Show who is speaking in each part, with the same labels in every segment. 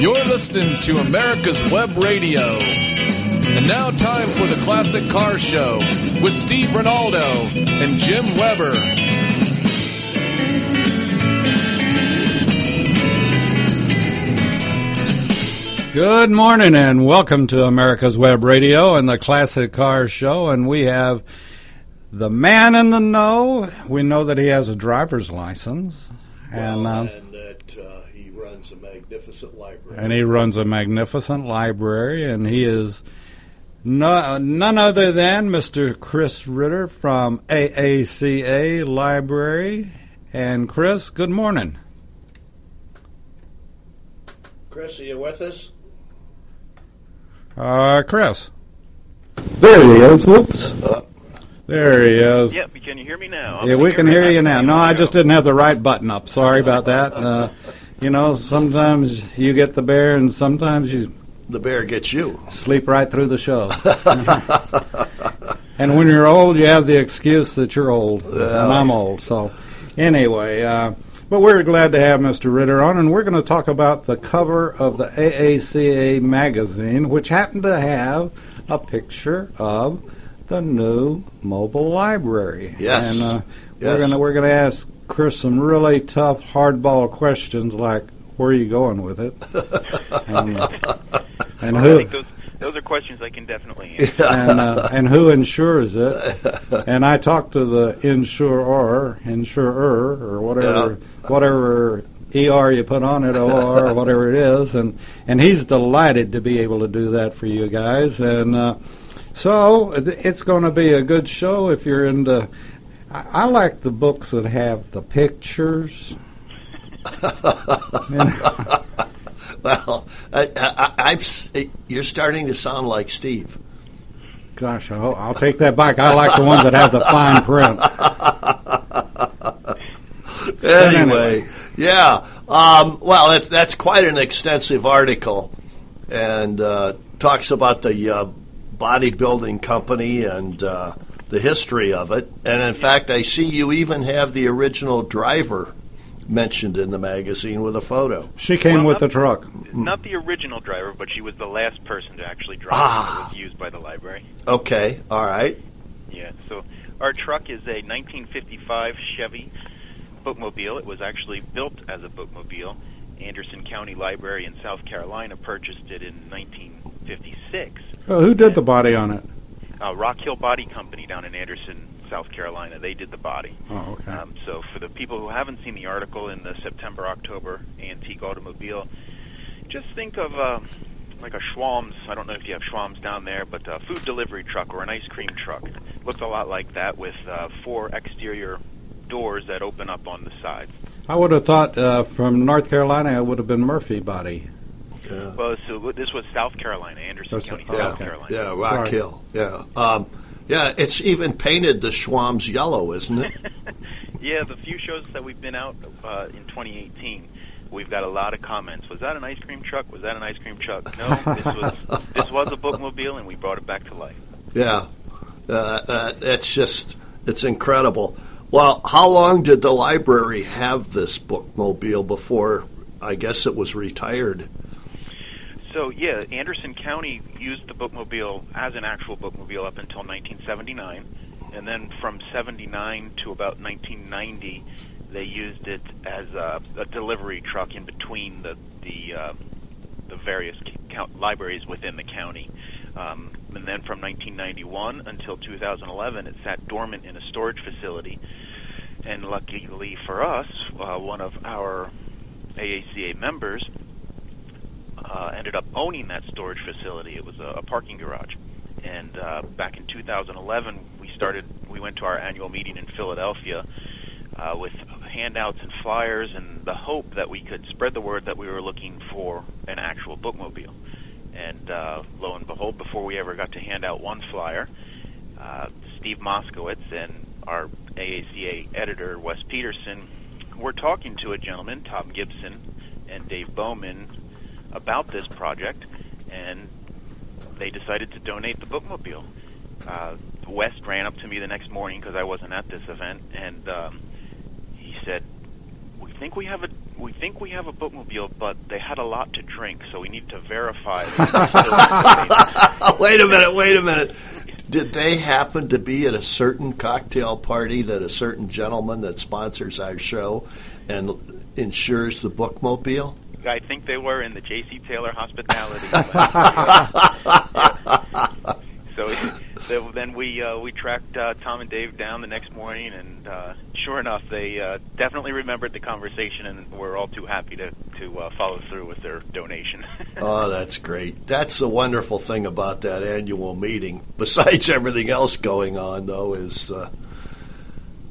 Speaker 1: You're listening to America's Web Radio. And now, time for the Classic Car Show with Steve Ronaldo and Jim Weber.
Speaker 2: Good morning and welcome to America's Web Radio and the Classic Car Show. And we have the man in the know. We know that he has a driver's license. And,
Speaker 3: Well, and uh, he runs a magnificent library.
Speaker 2: and he runs a magnificent library, and he is no, none other than Mr. Chris Ritter from AACA Library. And Chris, good morning.
Speaker 3: Chris, are you with us?
Speaker 2: Uh, Chris,
Speaker 4: There he is. Whoops.
Speaker 2: there he is.
Speaker 5: Yep, can you hear me now?
Speaker 2: Yeah, we can hear you now. No, I just didn't have the right button up. Sorry about that. Uh, you know, sometimes you get the bear, and sometimes you
Speaker 3: The bear gets you.
Speaker 2: sleep right through the show. and when you're old, you have the excuse that you're old, and I'm old. So, anyway, uh, but we're glad to have Mr. Ritter on, and we're going to talk about the cover of the AACA magazine, which happened to have a picture of the new mobile library.
Speaker 3: Yes.
Speaker 2: and uh, we're
Speaker 3: Yes.
Speaker 2: going to we're going to ask Chris some really tough, hardball questions like, "Where are you going with it?" and, uh, and
Speaker 5: I
Speaker 2: who
Speaker 5: think those, those are questions I can definitely answer.
Speaker 2: and uh, and who insures it. And I talked to the insurer, insurer, or whatever, whatever er you put on it, or or whatever it is, and and he's delighted to be able to do that for you guys. And uh, so it's going to be a good show if you're into. I, I like the books that have the pictures.
Speaker 3: Well, I, I, I'm, you're starting to sound like Steve.
Speaker 2: Gosh, I'll, I'll take that back. I like the ones that have the fine print.
Speaker 3: Anyway, yeah. Um, well, it, that's quite an extensive article, and uh, talks about the uh, bodybuilding company and uh, the history of it. And in fact, I see you even have the original driver mentioned in the magazine with a photo.
Speaker 2: She came
Speaker 5: Well,
Speaker 2: with the truck.
Speaker 5: Not the original driver, but she was the last person to actually drive
Speaker 3: Ah.
Speaker 5: it. It was used by the library.
Speaker 3: Okay, all right.
Speaker 5: Yeah, so our truck is a 1955 Chevy bookmobile. It was actually built as a bookmobile. Anderson County Library in South Carolina purchased it in 1956.
Speaker 2: Uh, who did the body on it?
Speaker 5: Uh, Rock Hill Body Company down in Anderson, South Carolina. They did the body.
Speaker 2: Oh, okay.
Speaker 5: Um, so for the people who haven't seen the article in the September October antique automobile, just think of uh, like a Schwan's. I don't know if you have Schwan's down there, but a food delivery truck or an ice cream truck. Looks a lot like that with uh, four exterior doors that open up on the sides.
Speaker 2: I would have thought uh, from North Carolina it would have been Murphy body.
Speaker 3: Yeah.
Speaker 5: Well, so this was South Carolina, Anderson
Speaker 2: That's-
Speaker 5: County, South
Speaker 2: okay.
Speaker 5: Carolina.
Speaker 3: Yeah, Rock
Speaker 2: Sorry.
Speaker 3: Hill. Yeah. Um, yeah, it's even painted the Schwan's yellow, isn't it?
Speaker 5: Yeah, the few shows that we've been out uh, in 2018, we've got a lot of comments. Was that an ice cream truck? Was that an ice cream truck? No, this was this was a bookmobile, and we brought it back to life.
Speaker 3: Yeah, uh, uh, it's just it's incredible. Well, how long did the library have this bookmobile before? I guess it was retired.
Speaker 5: So yeah, Anderson County used the bookmobile as an actual bookmobile up until 1979, and then from 79 to about 1990, they used it as a, a delivery truck in between the the uh, the various count libraries within the county. Um, and then from 1991 until 2011, it sat dormant in a storage facility. And luckily for us, uh, one of our AACA members uh, ended up owning that storage facility. It was a, a parking garage. And uh, back in 2011, we started. We went to our annual meeting in Philadelphia uh, with handouts and flyers, and the hope that we could spread the word that we were looking for an actual bookmobile. And uh, lo and behold, before we ever got to hand out one flyer, uh, Steve Moskowitz and our AACA editor West Peterson were talking to a gentleman, Tom Gibson, and Dave Bowman about this project, and they decided to donate the bookmobile. Uh, West ran up to me the next morning because I wasn't at this event, and um, he said, "We've think we have a we think we have a bookmobile, but they had a lot to drink, so we need to verify.
Speaker 3: wait a minute, wait a minute. Did they happen to be at a certain cocktail party that a certain gentleman that sponsors our show and insures the bookmobile?
Speaker 5: I think they were in the J.C. Taylor hospitality. so, so then we uh, we tracked uh, Tom and Dave down the next morning, and uh, sure enough, they uh, definitely remembered the conversation, and were all too happy to to uh, follow through with their donation.
Speaker 3: oh, that's great! That's the wonderful thing about that annual meeting. Besides everything else going on, though, is. Uh,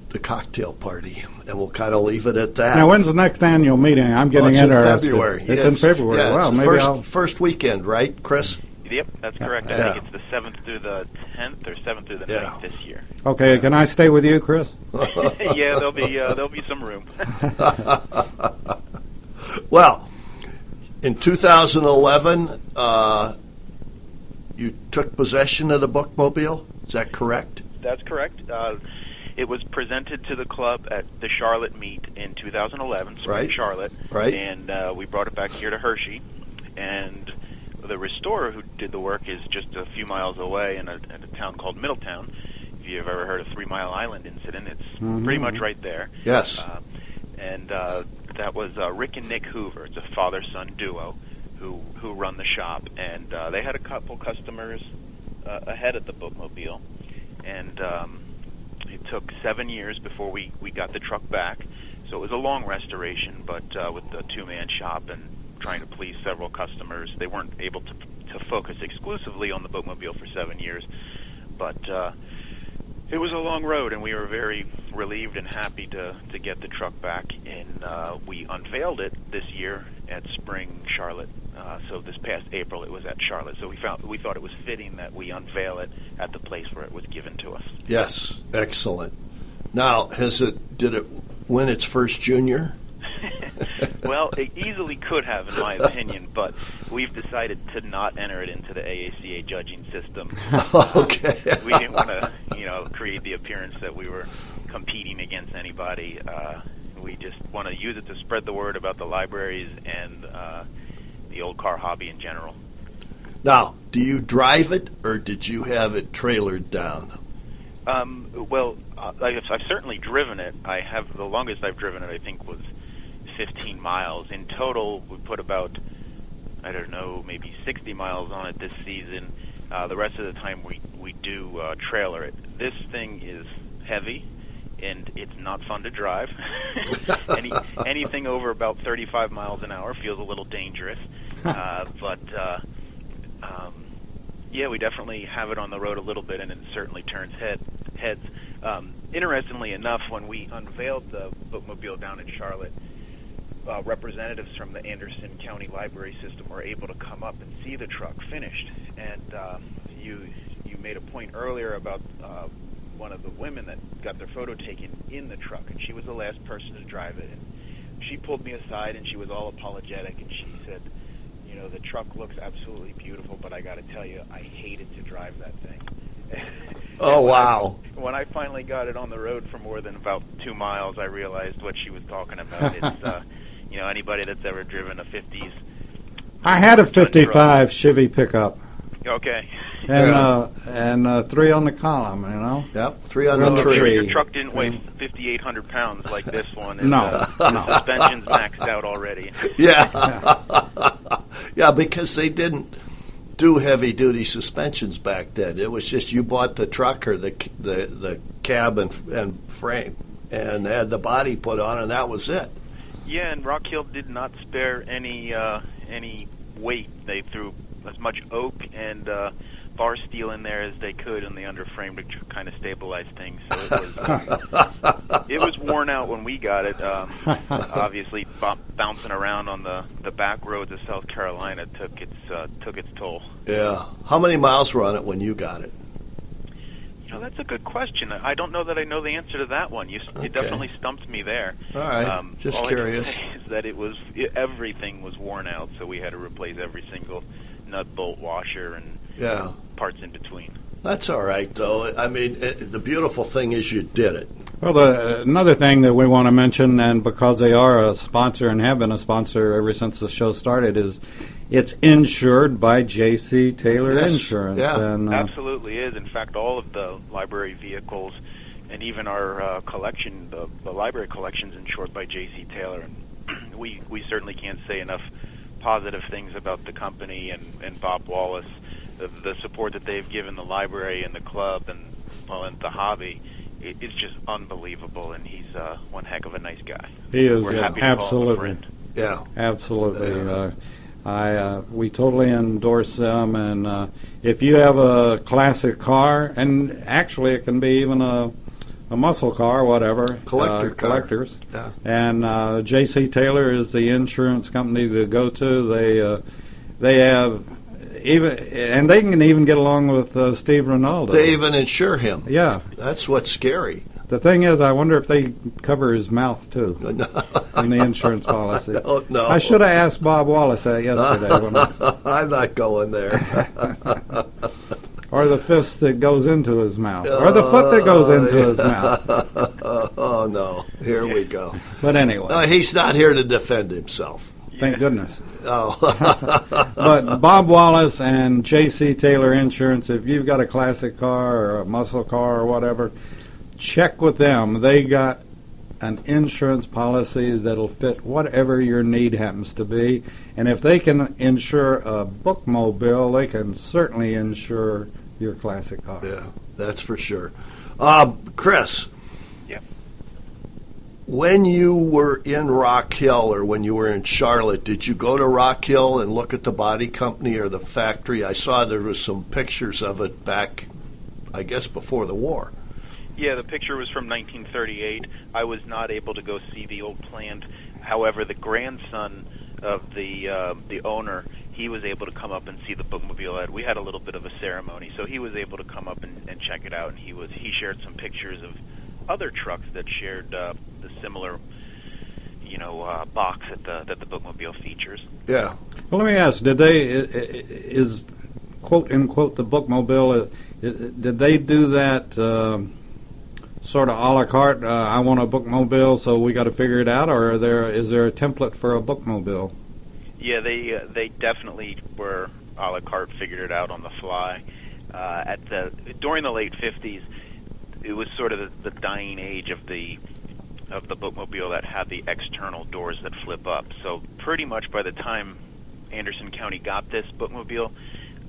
Speaker 3: the cocktail party, and we'll kind of leave it at that.
Speaker 2: Now, when's the next annual meeting? I'm getting
Speaker 3: well,
Speaker 2: it's
Speaker 3: interested. In February.
Speaker 2: It's, in February.
Speaker 3: Yeah,
Speaker 2: well, maybe
Speaker 3: first,
Speaker 2: I'll
Speaker 3: first weekend, right, Chris?
Speaker 5: Yep, that's correct. I
Speaker 3: yeah.
Speaker 5: think it's the seventh through the tenth or seventh through the
Speaker 3: Yeah.
Speaker 5: 9th this year.
Speaker 2: Okay, can I stay with you, Chris?
Speaker 5: yeah, there'll be uh, there'll be some room.
Speaker 3: Well, in 2011, uh, you took possession of the bookmobile. Is that correct?
Speaker 5: That's correct. Uh, it was presented to the club at the Charlotte meet in 2011, Spring
Speaker 3: Right.
Speaker 5: Charlotte,
Speaker 3: Right.
Speaker 5: and uh, we brought it back here to Hershey. And the restorer who did the work is just a few miles away in a, in a town called Middletown. If you've ever heard of Three Mile Island incident, it's pretty much right there.
Speaker 3: Yes.
Speaker 5: Uh, and uh, that was uh, Rick and Nick Hoover. It's a father-son duo who who run the shop, and uh, they had a couple customers uh, ahead at the bookmobile, and um, it took seven years before we we got the truck back. So it was a long restoration, but uh, with the two-man shop and trying to please several customers, they weren't able to to focus exclusively on the bookmobile for seven years, but. Uh, it was a long road, and we were very relieved and happy to to get the truck back. And uh, we unveiled it this year at Spring Charlotte. Uh, so this past April, it was at Charlotte. So we found we thought it was fitting that we unveil it at the place where it was given to us.
Speaker 3: Yes. Excellent. Now, has it? Did it win its first junior?
Speaker 5: well, it easily could have, in my opinion, but we've decided to not enter it into the AACA judging system.
Speaker 3: okay.
Speaker 5: we didn't want to, you know, create the appearance that we were competing against anybody. Uh, we just want to use it to spread the word about the libraries and uh, the old car hobby in general.
Speaker 3: Now, do you drive it, or did you have it trailered down?
Speaker 5: Um, well, I've, I've certainly driven it. I have the longest I've driven it. I think was 15 miles in total. We put about I don't know maybe 60 miles on it this season. Uh, the rest of the time we we do uh, trailer it. This thing is heavy. And it's not fun to drive. Any anything over about 35 miles an hour feels a little dangerous. Uh, but uh, um, yeah, we definitely have it on the road a little bit, and it certainly turns head heads. Um, interestingly enough, when we unveiled the bookmobile down in Charlotte, uh, representatives from the Anderson County Library System were able to come up and see the truck finished. And uh, you you made a point earlier about uh, one of the women that got their photo taken in the truck, and she was the last person to drive it. And she pulled me aside, and she was all apologetic, and she said, "You know, the truck looks absolutely beautiful, but I got to tell you, I hated to drive that thing."
Speaker 3: Oh
Speaker 5: when I-
Speaker 3: wow!
Speaker 5: when I finally got it on the road for more than about two miles, I realized what she was talking about. It's, uh, you know, anybody that's ever driven a 50s.
Speaker 2: I had a
Speaker 5: Ford truck.
Speaker 2: 55 Chevy pickup
Speaker 5: Okay.
Speaker 2: and
Speaker 3: Yeah.
Speaker 2: uh, and uh, three on the column. You know.
Speaker 3: Yep, three on
Speaker 2: Three
Speaker 3: the
Speaker 2: the
Speaker 3: tree.
Speaker 2: tree.
Speaker 5: Your truck didn't weigh 5,800 pounds like this one. And,
Speaker 2: No,
Speaker 5: uh,
Speaker 2: no.
Speaker 5: Suspension's maxed out already.
Speaker 3: Yeah, yeah, because they didn't do heavy duty suspensions back then. It was just you bought the truck or the the the cab and and frame and had the body put on, and that was it.
Speaker 5: Yeah, and Rock Hill did not spare any uh, any weight. They threw as much oak and uh, bar steel in there as they could in the underframe to kind of stabilize things. So it was uh, it was worn out when we got it. Um, obviously, b- bouncing around on the the back roads of South Carolina took its uh, took its toll.
Speaker 3: Yeah. How many miles were on it when you got it?
Speaker 5: You know, that's a good question. I don't know that I know the answer to that one. You,
Speaker 3: Okay.
Speaker 5: It definitely stumped me there.
Speaker 3: All right.
Speaker 5: Um,
Speaker 3: Just
Speaker 5: all I can
Speaker 3: curious.
Speaker 5: say is that it was it, everything was worn out, so we had to replace every single nut, bolt, washer, and
Speaker 3: Yeah.
Speaker 5: parts in between.
Speaker 3: That's all right, though. I mean, it, the beautiful thing is you did it.
Speaker 2: Well, the, another thing that we want to mention, and because they are a sponsor and have been a sponsor ever since the show started, is it's insured by J.C. Taylor
Speaker 3: Yes,
Speaker 2: Insurance.
Speaker 3: yeah.
Speaker 2: And, uh,
Speaker 5: Absolutely is. In fact, all of the library vehicles and even our uh, collection, the, the library collection's insured by J.C. Taylor. And we we certainly can't say enough positive things about the company and, and Bob Wallace, the, the support that they've given the library and the club and well and the hobby. It, it's just unbelievable, and he's uh, one heck of a nice guy.
Speaker 2: He is,
Speaker 5: We're
Speaker 2: yeah,
Speaker 5: happy to call him a
Speaker 2: absolutely.
Speaker 5: friend.
Speaker 3: Yeah.
Speaker 2: Absolutely.
Speaker 3: Yeah.
Speaker 2: Uh, I uh, we totally endorse them, and uh, if you have a classic car, and actually it can be even a a muscle car, whatever,
Speaker 3: Collector
Speaker 2: uh,
Speaker 3: car.
Speaker 2: collectors,
Speaker 3: Yeah.
Speaker 2: and uh, J.C. Taylor is the insurance company to go to. They uh, they have even, and they can even get along with uh, Steve Ronaldo.
Speaker 3: They even insure him.
Speaker 2: Yeah.
Speaker 3: That's what's scary.
Speaker 2: The thing is, I wonder if they cover his mouth too in the insurance policy.
Speaker 3: No, oh, no.
Speaker 2: I should have asked Bob Wallace that yesterday. I-
Speaker 3: I'm not going there.
Speaker 2: or the fist that goes into his mouth, or the foot that goes into his uh, mouth.
Speaker 3: oh no! Here we go.
Speaker 2: But anyway,
Speaker 3: No, he's not here to defend himself.
Speaker 2: thank goodness.
Speaker 3: Oh,
Speaker 2: But Bob Wallace and J.C. Taylor Insurance, if you've got a classic car or a muscle car or whatever, check with them. They got an insurance policy that'll fit whatever your need happens to be. And if they can insure a bookmobile, they can certainly insure your classic car.
Speaker 3: yeah, that's for sure. Uh, Chris,
Speaker 5: Yeah.
Speaker 3: when you were in Rock Hill or when you were in Charlotte, did you go to Rock Hill and look at the body company or the factory? I saw there was some pictures of it back, I guess, before the war.
Speaker 5: Yeah, the picture was from 1938. I was not able to go see the old plant. However, the grandson of the uh, the owner, he was able to come up and see the bookmobile. At we had a little bit of a ceremony, so he was able to come up and, and check it out. And he was he shared some pictures of other trucks that shared uh, the similar, you know, uh, box that the that the bookmobile features.
Speaker 3: Yeah.
Speaker 2: Well, let me ask: Did they is quote unquote the bookmobile? uh, Did they do that um, sort of a la carte? Uh, I want a bookmobile, so we got to figure it out, or there is there a template for a bookmobile?
Speaker 5: Yeah, they uh, they definitely were a la carte, figured it out on the fly. Uh, at the during the late fifties, it was sort of the, the dying age of the of the bookmobile that had the external doors that flip up. So pretty much by the time Anderson County got this bookmobile,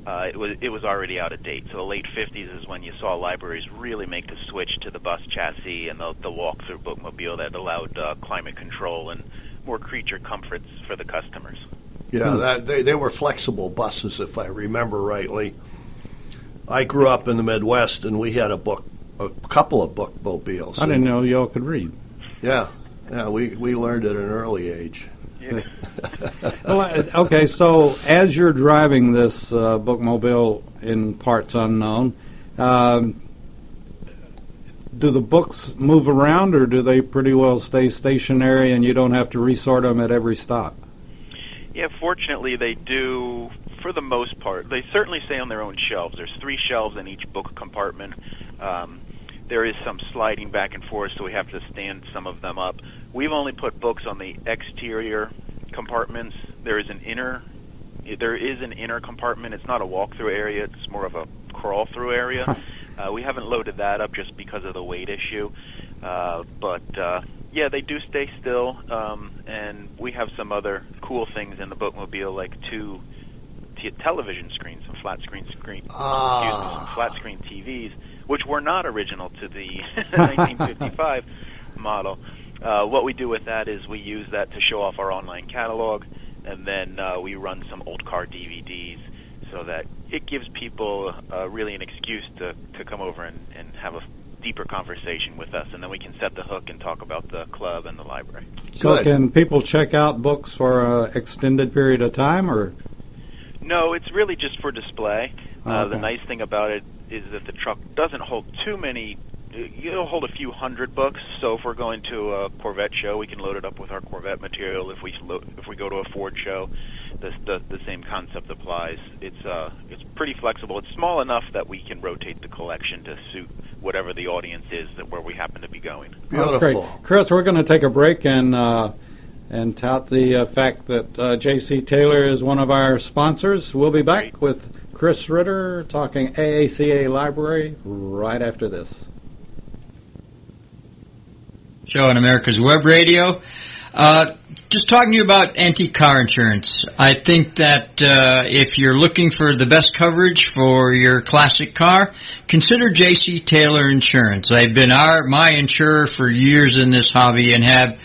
Speaker 5: uh, it was it was already out of date. So the late fifties is when you saw libraries really make the switch to the bus chassis and the, the walk-through bookmobile that allowed uh, climate control and more creature comforts for the customers.
Speaker 3: Yeah, that, they they were Flxible buses, if I remember rightly. I grew up in the Midwest, and we had a book, a couple of bookmobiles.
Speaker 2: I didn't know y'all could read.
Speaker 3: Yeah, yeah, we we learned at an early age.
Speaker 5: Yeah.
Speaker 2: Well, okay, so as you're driving this uh, bookmobile in parts unknown, um, do the books move around, or do they pretty well stay stationary, and you don't have to resort them at every stop?
Speaker 5: Yeah, fortunately, they do for the most part. They certainly stay on their own shelves. There's three shelves in each book compartment. Um, there is some sliding back and forth, so we have to stand some of them up. We've only put books on the exterior compartments. There is an inner. There is an inner compartment. It's not a walk-through area. It's more of a crawl-through area. Uh, we haven't loaded that up just because of the weight issue. Uh, but uh, yeah, they do stay still, um, and we have some other cool things in the bookmobile, like two t- television screens, some flat screen screen,
Speaker 3: Ah.
Speaker 5: excuse me, some flat screen TVs, which were not original to the 1955 model. Uh, what we do with that is we use that to show off our online catalog, and then uh, we run some old car DVDs so that it gives people uh, really an excuse to, to come over and, and have a deeper conversation with us, and then we can set the hook and talk about the club and the library.
Speaker 2: So
Speaker 3: Good.
Speaker 2: can people check out books for an extended period of time, or
Speaker 5: No, it's really just for display. Uh,
Speaker 2: Okay.
Speaker 5: The nice thing about it is that the truck doesn't hold too many it'll hold a few hundred books. So if we're going to a Corvette show, we can load it up with our Corvette material. If we lo- if we go to a Ford show, the, the the same concept applies. It's uh it's pretty flexible. It's small enough that we can rotate the collection to suit whatever the audience is that where we happen to be going.
Speaker 3: Beautiful.
Speaker 2: That's great. Chris, we're going to take a break and uh, and tout the uh, fact that uh, J.C. Taylor is one of our sponsors. We'll be back
Speaker 5: Great.
Speaker 2: with Chris Ritter talking AACA Library right after this.
Speaker 6: show on America's Web Radio. Uh, just talking to you about antique car insurance. I think that uh, if you're looking for the best coverage for your classic car, consider J.C. Taylor Insurance. They've been our my insurer for years in this hobby and have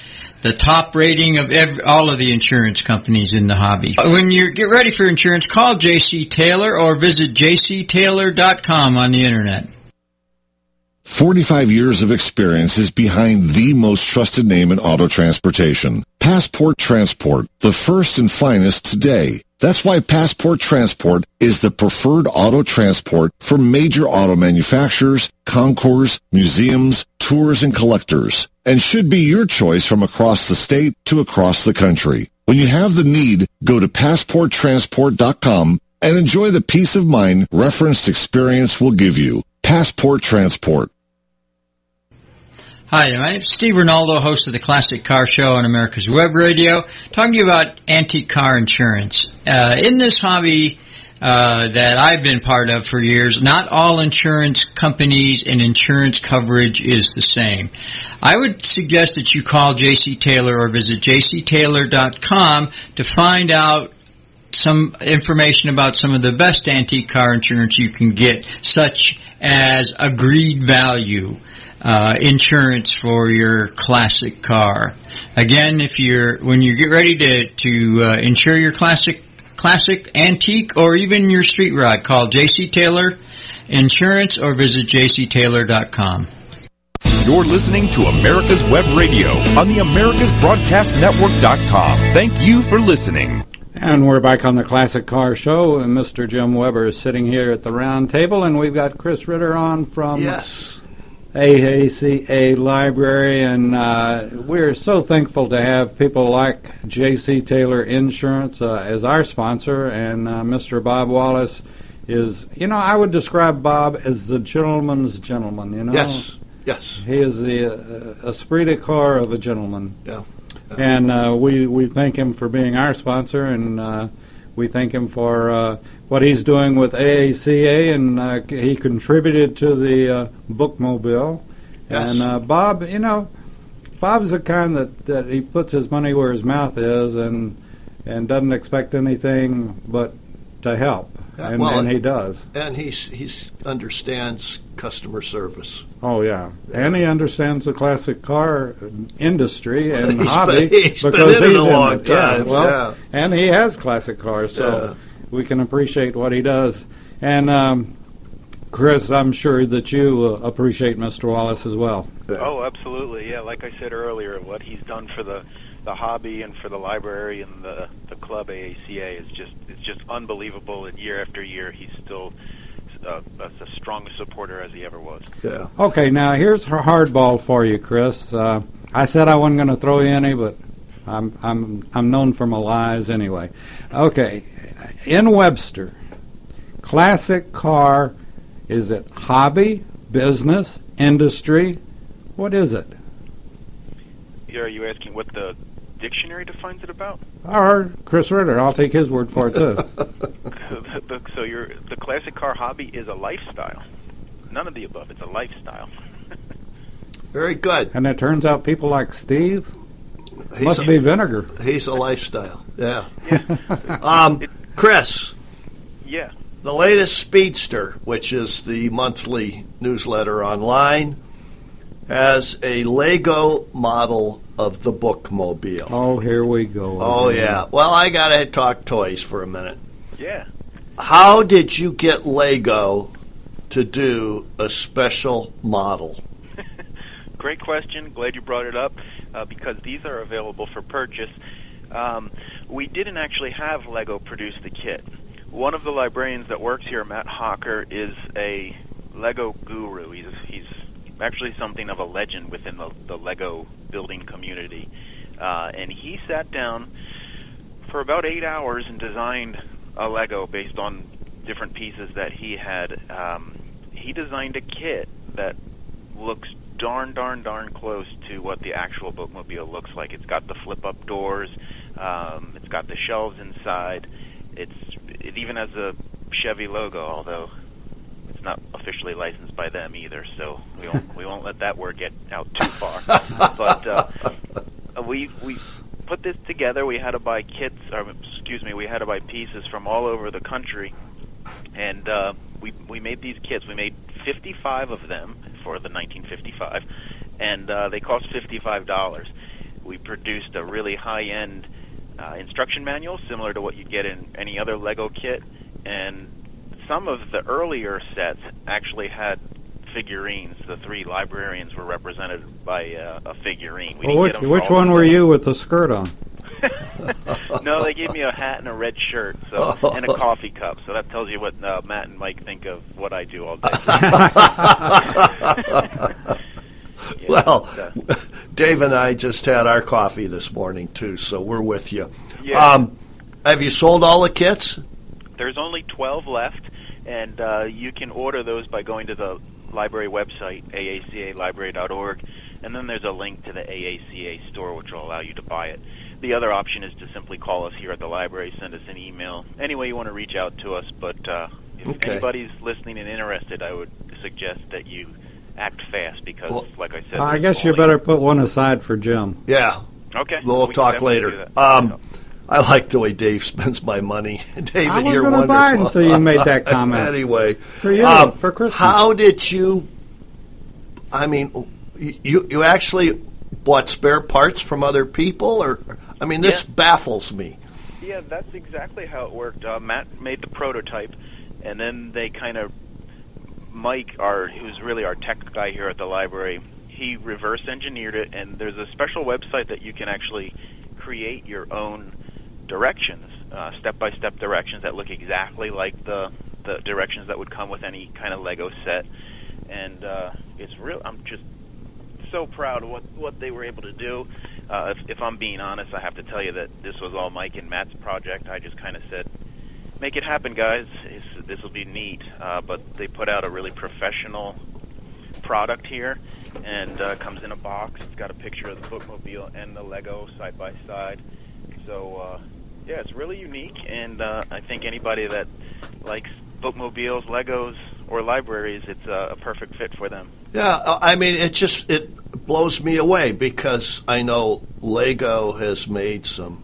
Speaker 6: the top rating of every, all of the insurance companies in the hobby. Uh, when you get ready for insurance, call J.C. Taylor or visit jctaylor.com on the internet.
Speaker 7: 45 years of experience is behind the most trusted name in auto transportation. Passport Transport, the first and finest today. That's why Passport Transport is the preferred auto transport for major auto manufacturers, concours, museums, tours, and collectors, and should be your choice from across the state to across the country. When you have the need, go to passporttransport.com and enjoy the peace of mind referenced experience will give you. Passport Transport.
Speaker 6: Hi, is Steve Ronaldo, host of the Classic Car Show on America's Web Radio, talking to you about antique car insurance. Uh, in this hobby uh, that I've been part of for years, not all insurance companies and insurance coverage is the same. I would suggest that you call JC Taylor or visit jctaylor.com to find out some information about some of the best antique car insurance you can get, such as agreed value uh, insurance for your classic car. Again, if you're when you get ready to to uh, insure your classic classic antique or even your street rod, call JC Taylor Insurance or visit jctaylor.com.
Speaker 8: You're listening to America's Web Radio on the AmericasBroadcastNetwork.com. Thank you for listening.
Speaker 2: And we're back on the Classic Car Show, and Mr. Jim Weber is sitting here at the round table, and we've got Chris Ritter on from
Speaker 3: Yes.
Speaker 2: AACA Library, and uh, we're so thankful to have people like J.C. Taylor Insurance uh, as our sponsor, and uh, Mr. Bob Wallace is, you know, I would describe Bob as the gentleman's gentleman, you know?
Speaker 3: Yes. Yes.
Speaker 2: He is the uh, esprit de corps of a gentleman.
Speaker 3: Yeah.
Speaker 2: And uh, we, we thank him for being our sponsor, and uh, we thank him for uh, what he's doing with AACA, and uh, he contributed to the uh, bookmobile.
Speaker 3: Yes.
Speaker 2: And uh, Bob, you know, Bob's the kind that, that he puts his money where his mouth is, and and doesn't expect anything but to help, and,
Speaker 3: well,
Speaker 2: and he does.
Speaker 3: And he's he's understands customer service.
Speaker 2: Oh yeah, and he understands the classic car industry and
Speaker 3: He's
Speaker 2: hobby
Speaker 3: been- he's been
Speaker 2: because
Speaker 3: in it
Speaker 2: he's
Speaker 3: a long
Speaker 2: it. Yeah,
Speaker 3: time,
Speaker 2: well,
Speaker 3: yeah.
Speaker 2: and he has classic cars, so
Speaker 3: Yeah.
Speaker 2: we can appreciate what he does. And um, Chris, I'm sure that you uh, appreciate Mr. Wallace as well.
Speaker 5: Oh, absolutely. Yeah, like I said earlier, what he's done for the the hobby and for the library and the the club AACA is just it's just unbelievable. And year after year, he's still uh, as a strong supporter as he ever was.
Speaker 3: Yeah.
Speaker 2: Okay, now here's her hardball for you, Chris. Uh, I said I wasn't going to throw you any, but I'm I'm I'm known for my lies anyway. Okay, in Webster, classic car is it hobby, business, industry? What is it?
Speaker 5: Are you asking what the dictionary defines it about?
Speaker 2: Or Chris Ritter, I'll take his word for it too.
Speaker 5: The- the- so your the classic car hobby is a lifestyle. None of the above. It's a lifestyle.
Speaker 3: Very good.
Speaker 2: and it turns out people like Steve
Speaker 3: He's
Speaker 2: must
Speaker 3: a,
Speaker 2: be vinegar.
Speaker 3: he's a lifestyle. Yeah. Um, Chris,
Speaker 5: Yeah.
Speaker 3: the latest Speedster, which is the monthly newsletter online, has a Lego model of the bookmobile.
Speaker 2: Oh, here we go.
Speaker 3: Oh
Speaker 2: again.
Speaker 3: yeah. Well, I gotta talk toys for a minute.
Speaker 5: Yeah.
Speaker 3: How did you get Lego to do a special model?
Speaker 5: Great question. Glad you brought it up uh, because these are available for purchase. Um, we didn't actually have Lego produce the kit. One of the librarians that works here, Matt Hawker, is a Lego guru. He's he's actually something of a legend within the, the Lego building community. Uh, and he sat down for about eight hours and designed a Lego based on different pieces that he had. Um, he designed a kit that looks darn, darn, darn close to what the actual bookmobile looks like. It's got the flip-up doors. Um, it's got the shelves inside. It's it even has a Chevy logo, although it's not officially licensed by them either. So we won't we won't let that word get out too far. but uh, we we put this together. We had to buy kits, or excuse me, we had to buy pieces from all over the country, and uh, we we made these kits. We made 55 of them for the 1955, and uh, they cost 55 dollars. We produced a really high-end uh, instruction manual, similar to what you'd get in any other Lego kit, and some of the earlier sets actually had figurines. The three librarians were represented by uh, a figurine.
Speaker 2: We well, which, which one were you with the skirt on?
Speaker 5: no, they gave me a hat and a red shirt, so and a coffee cup. So that tells you what uh, Matt and Mike think of what I do all day.
Speaker 3: yeah, well, uh, Dave and I just had our coffee this morning too, so we're with you. Yeah. Um, have you sold all the kits?
Speaker 5: There's only 12 left, and uh, you can order those by going to the library website, aacalibrary.org, and then there's a link to the AACA store which will allow you to buy it. The other option is to simply call us here at the library, send us an email, any way you want to reach out to us. But uh, if okay. anybody's listening and interested, I would suggest that you act fast because, well, like I said,
Speaker 2: I guess you better put one aside for Jim.
Speaker 3: Yeah.
Speaker 5: Okay.
Speaker 3: We'll we talk later. Um, I like the way Dave spends my money. David, I
Speaker 2: was
Speaker 3: you're wonderful.
Speaker 2: Buy it until you made that comment.
Speaker 3: anyway,
Speaker 2: for you um, for Christmas.
Speaker 3: How did you? I mean, you you actually bought spare parts from other people, or I mean, this yeah. baffles me.
Speaker 5: Yeah, that's exactly how it worked. Uh, Matt made the prototype, and then they kind of Mike, our who's really our tech guy here at the library, he reverse engineered it, and there's a special website that you can actually create your own directions, step by step directions that look exactly like the the directions that would come with any kind of Lego set, and uh, it's real. I'm just so proud of what what they were able to do. Uh, if, if I'm being honest, I have to tell you that this was all Mike and Matt's project. I just kind of said, "Make it happen, guys. this will be neat." Uh, but they put out a really professional product here, and uh, comes in a box. It's got a picture of the bookmobile and the Lego side by side. So uh, yeah, it's really unique, and uh, I think anybody that likes bookmobiles, Legos, or libraries, it's a, a perfect fit for them.
Speaker 3: Yeah, uh, I mean, it just it blows me away because I know Lego has made some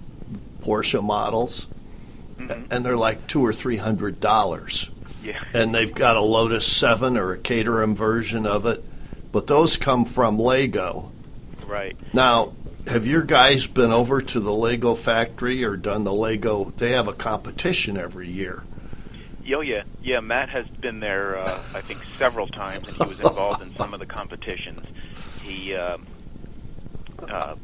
Speaker 3: Porsche models, mm-hmm. and they're like two or three hundred dollars.
Speaker 5: Yeah.
Speaker 3: And they've got a Lotus Seven or a Caterham version of it, but those come from Lego.
Speaker 5: Right.
Speaker 3: Now, have your guys been over to the Lego factory or done the Lego? They have a competition every year.
Speaker 5: Oh yeah, yeah. Matt has been there, uh, I think, several times, and he was involved in some of the competitions. He, um, uh,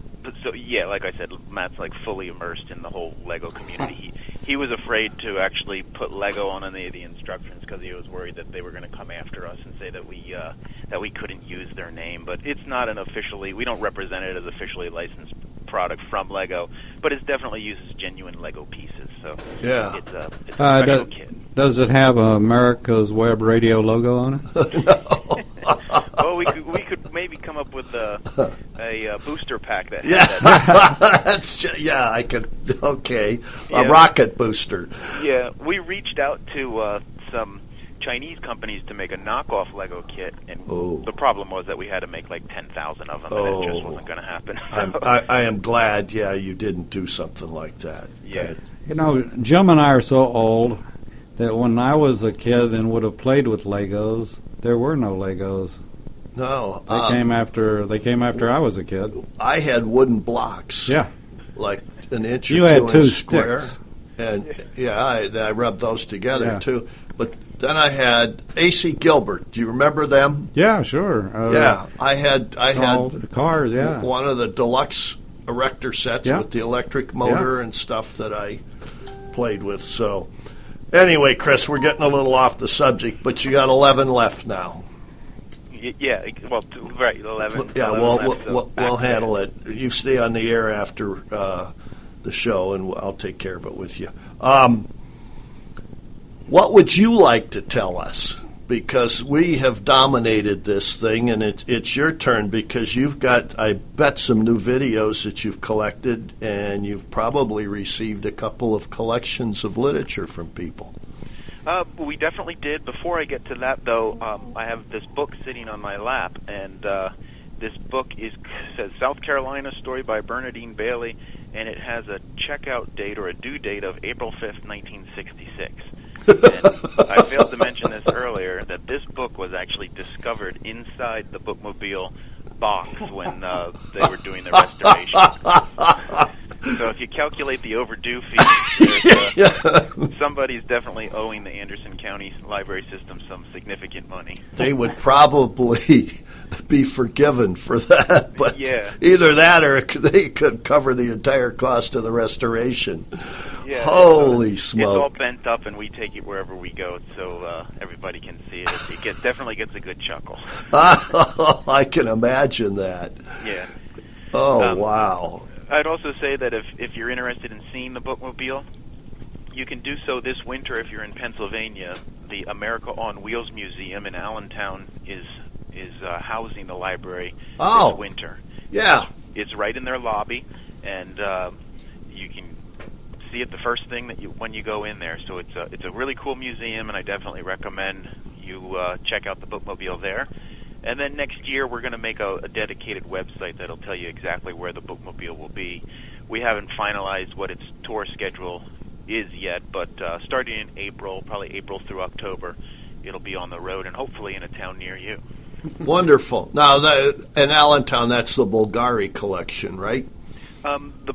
Speaker 5: so yeah, like I said, Matt's like fully immersed in the whole Lego community. He he was afraid to actually put Lego on any of the instructions because he was worried that they were going to come after us and say that we uh, that we couldn't use their name. But it's not an officially we don't represent it as officially licensed product from Lego, but it definitely uses genuine Lego pieces. So
Speaker 3: yeah,
Speaker 5: it's a, it's a uh, special
Speaker 2: does,
Speaker 5: kit.
Speaker 2: Does it have America's Web Radio logo on it?
Speaker 3: no.
Speaker 5: well, we could we could maybe come up with a a, a booster pack that.
Speaker 3: Yeah,
Speaker 5: that.
Speaker 3: that's just, yeah. I could okay yeah. a rocket booster.
Speaker 5: Yeah, we reached out to uh, some Chinese companies to make a knockoff Lego kit, and
Speaker 3: oh.
Speaker 5: the problem was that we had to make like ten thousand of them,
Speaker 3: oh.
Speaker 5: and it just wasn't going to happen.
Speaker 3: So. I, I am glad, yeah, you didn't do something like that.
Speaker 5: Yeah,
Speaker 2: you know, Jim and I are so old that when I was a kid and would have played with Legos, there were no Legos.
Speaker 3: No,
Speaker 2: they um, came after. They came after I was a kid.
Speaker 3: I had wooden blocks.
Speaker 2: Yeah,
Speaker 3: like an inch.
Speaker 2: You
Speaker 3: or
Speaker 2: had
Speaker 3: two, square,
Speaker 2: sticks.
Speaker 3: and yeah, I, I rubbed those together
Speaker 2: Yeah.
Speaker 3: too. But then I had AC Gilbert. Do you remember them?
Speaker 2: Yeah, sure. Uh,
Speaker 3: yeah, I had I had
Speaker 2: the cars. Yeah,
Speaker 3: one of the deluxe erector sets
Speaker 2: Yeah.
Speaker 3: with the electric motor and stuff that I played with. So anyway, Chris, we're getting a little off the subject, but you got eleven left now.
Speaker 5: Yeah, well, right, eleven.
Speaker 3: Yeah,
Speaker 5: 11
Speaker 3: well,
Speaker 5: left,
Speaker 3: we'll,
Speaker 5: so
Speaker 3: we'll, we'll handle it. You stay on the air after uh, the show, and I'll take care of it with you. Um, what would you like to tell us? Because we have dominated this thing, and it, it's your turn because you've got, I bet, some new videos that you've collected, and you've probably received a couple of collections of literature from people.
Speaker 5: Uh, we definitely did. Before I get to that, though, um, I have this book sitting on my lap, and uh, this book is says South Carolina story by Bernadine Bailey, and it has a checkout date or a due date of April fifth, nineteen sixty six. I failed to mention this earlier that this book was actually discovered inside the bookmobile box when uh, they were doing the restoration. So if you calculate the overdue fee, uh, somebody's definitely owing the Anderson County Library System some significant money.
Speaker 3: They would probably be forgiven for that, but
Speaker 5: Yeah.
Speaker 3: either that or they could cover the entire cost of the restoration.
Speaker 5: Yeah,
Speaker 3: Holy
Speaker 5: it's, uh, It's all bent up, and we take it wherever we go, so uh, everybody can see it. It gets, definitely gets a good chuckle.
Speaker 3: I can imagine that.
Speaker 5: Yeah.
Speaker 3: Oh
Speaker 5: Um,
Speaker 3: wow!
Speaker 5: I'd also say that if if you're interested in seeing the bookmobile, you can do so this winter if you're in Pennsylvania. The America on Wheels Museum in Allentown is is uh, housing the library
Speaker 3: Oh.
Speaker 5: this winter.
Speaker 3: Yeah,
Speaker 5: It's right in their lobby, and uh, you can see it the first thing that you when you go in there. So it's a it's a really cool museum, and I definitely recommend you uh, check out the bookmobile there. And then next year we're going to make a, a dedicated website that'll tell you exactly where the bookmobile will be. We haven't finalized what its tour schedule is yet, but uh, starting in April, probably April through October, it'll be on the road and hopefully in a town near you.
Speaker 3: wonderful. Now, the, in Allentown, that's the Bulgari collection, right?
Speaker 5: Um, the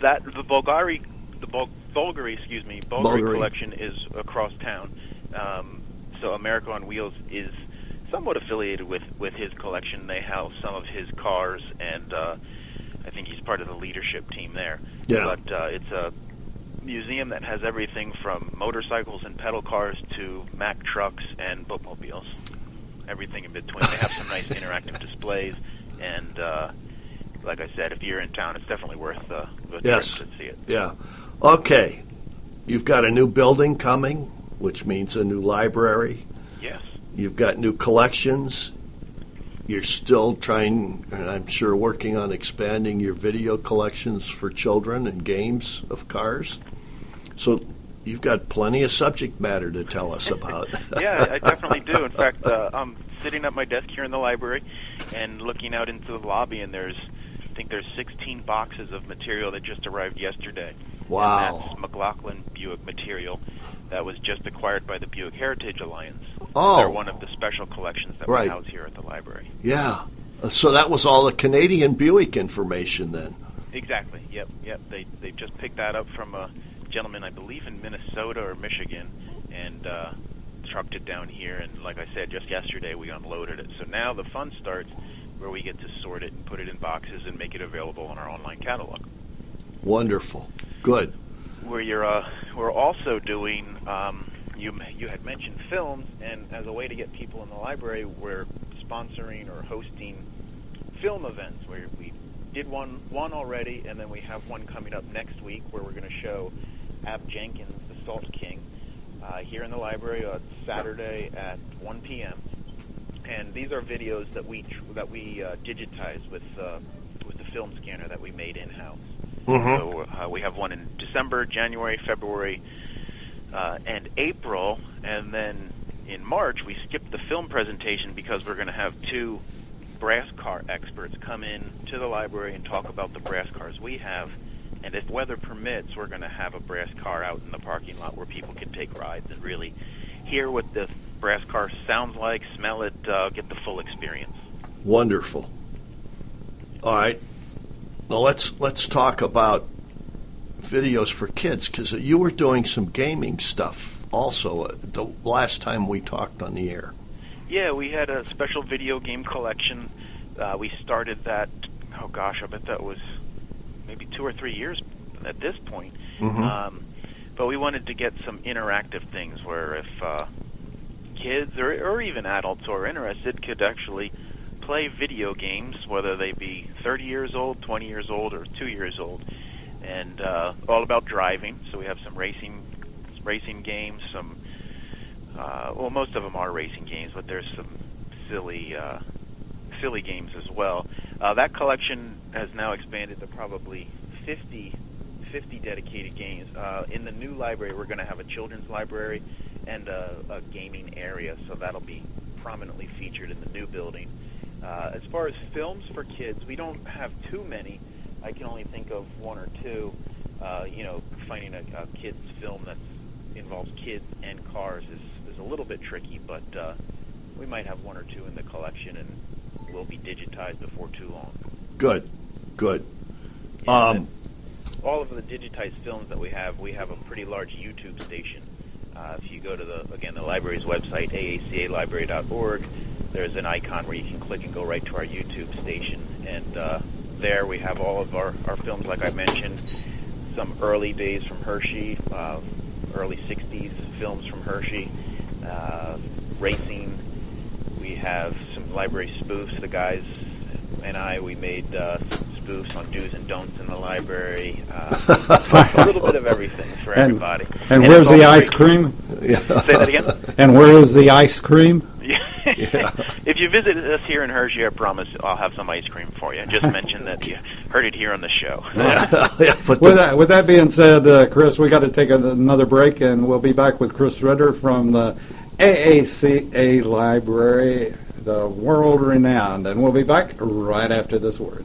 Speaker 5: that the Bulgari the Bul- Bulgari excuse me Bulgari,
Speaker 3: Bulgari.
Speaker 5: collection is across town. Um, so America on Wheels is somewhat affiliated with with his collection. They have some of his cars, and uh, I think he's part of the leadership team there.
Speaker 3: Yeah.
Speaker 5: But uh, it's a museum that has everything from motorcycles and pedal cars to Mack trucks and bookmobiles. Everything in between. They have some nice interactive displays, and uh, like I said, if you're in town, it's definitely worth uh, the
Speaker 3: Yes.
Speaker 5: to see it.
Speaker 3: Yeah. Okay. You've got a new building coming, which means a new library.
Speaker 5: Yes.
Speaker 3: You've got new collections. You're still trying, and I'm sure, working on expanding your video collections for children and games of cars. So you've got plenty of subject matter to tell us about.
Speaker 5: yeah, I definitely do. In fact, uh, I'm sitting at my desk here in the library and looking out into the lobby, and there's, I think there's 16 boxes of material that just arrived yesterday.
Speaker 3: Wow.
Speaker 5: And that's McLaughlin Buick material that was just acquired by the Buick Heritage Alliance.
Speaker 3: Oh.
Speaker 5: They're one of the special collections that
Speaker 3: Right.
Speaker 5: we house here at the library.
Speaker 3: Yeah. Uh, So that was all the Canadian Buick information then.
Speaker 5: Exactly. Yep. Yep. They they just picked that up from a gentleman, I believe, in Minnesota or Michigan, and uh, trucked it down here. And like I said, just yesterday we unloaded it. So now the fun starts, where we get to sort it and put it in boxes and make it available on our online catalog.
Speaker 3: Wonderful. Good.
Speaker 5: Where you're uh, we're also doing. Um, you you had mentioned films, and as a way to get people in the library, we're sponsoring or hosting film events where we did one one already, and then we have one coming up next week where we're going to show Ab Jenkins, the Salt King, uh, here in the library on Saturday at 1 p.m. And these are videos that we tr- that we uh, with uh, with the film scanner that we made in house. So uh, we have one in December, January, February, uh, and April, and then in March we skip the film presentation because we're going to have two brass car experts come in to the library and talk about the brass cars we have. And if weather permits, we're going to have a brass car out in the parking lot where people can take rides and really hear what the brass car sounds like, smell it, uh, get the full experience.
Speaker 3: Wonderful. All right. Now let's let's talk about videos for kids because you were doing some gaming stuff also uh, the last time we talked on the air.
Speaker 5: Yeah, we had a special video game collection. Uh, we started that. Oh gosh, I bet that was maybe two or three years at this point. Um, but we wanted to get some interactive things where if uh, kids or, or even adults who are interested could actually play video games, whether they be 30 years old, 20 years old, or two years old, and uh, all about driving. So we have some racing racing games, some uh, well, most of them are racing games, but there's some silly uh, silly games as well. Uh, that collection has now expanded to probably 50 50 dedicated games. Uh, in the new library, we're going to have a children's library and a, a gaming area, so that'll be prominently featured in the new building. Uh, as far as films for kids, we don't have too many. I can only think of one or two. Uh, you know, finding a, a kids film that involves kids and cars is, is a little bit tricky, but uh, we might have one or two in the collection and will be digitized before too long.
Speaker 3: Good, good.
Speaker 5: Yeah, um, all of the digitized films that we have, we have a pretty large YouTube station. Uh, if you go to the again the library's website aacalibrary.org, there's an icon where you can click and go right to our YouTube station, and uh, there we have all of our, our films, like I mentioned, some early days from Hershey, uh, early '60s films from Hershey, uh, racing. We have some library spoofs. The guys and I we made uh, spoofs on do's and don'ts in the library. Uh, a little bit of everything for
Speaker 2: and,
Speaker 5: everybody.
Speaker 2: And, and where's the ice cream?
Speaker 5: Say that again.
Speaker 2: And where is the ice cream?
Speaker 5: Yeah. if you visit us here in Hershey, I promise I'll have some ice cream for you. Just mention that you heard it here on the show.
Speaker 2: yeah, with, that, with that being said, uh, Chris, we got to take another break, and we'll be back with Chris Ritter from the AACA Library, the world renowned, and we'll be back right after this word.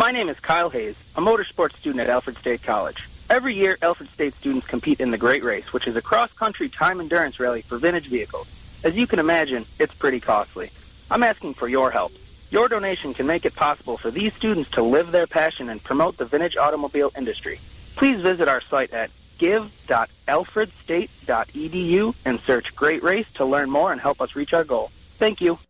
Speaker 9: My name is Kyle Hayes, a motorsports student at Alfred State College. Every year, Alfred State students compete in the Great Race, which is a cross-country time endurance rally for vintage vehicles. As you can imagine, it's pretty costly. I'm asking for your help. Your donation can make it possible for these students to live their passion and promote the vintage automobile industry. Please visit our site at give.alfredstate.edu and search Great Race to learn more and help us reach our goal. Thank you.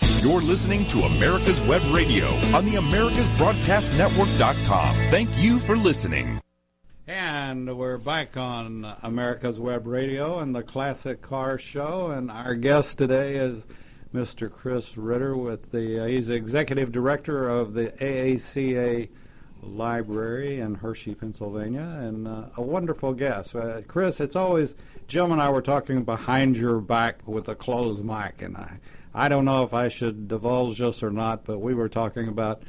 Speaker 8: You're listening to America's Web Radio on the AmericasBroadcastNetwork.com. Thank you for listening.
Speaker 2: And we're back on America's Web Radio and the Classic Car Show. And our guest today is Mr. Chris Ritter with the, uh, he's executive director of the AACA Library in Hershey, Pennsylvania, and uh, a wonderful guest. Uh, Chris, it's always, Jim and I were talking behind your back with a closed mic, and I I don't know if I should divulge this or not, but we were talking about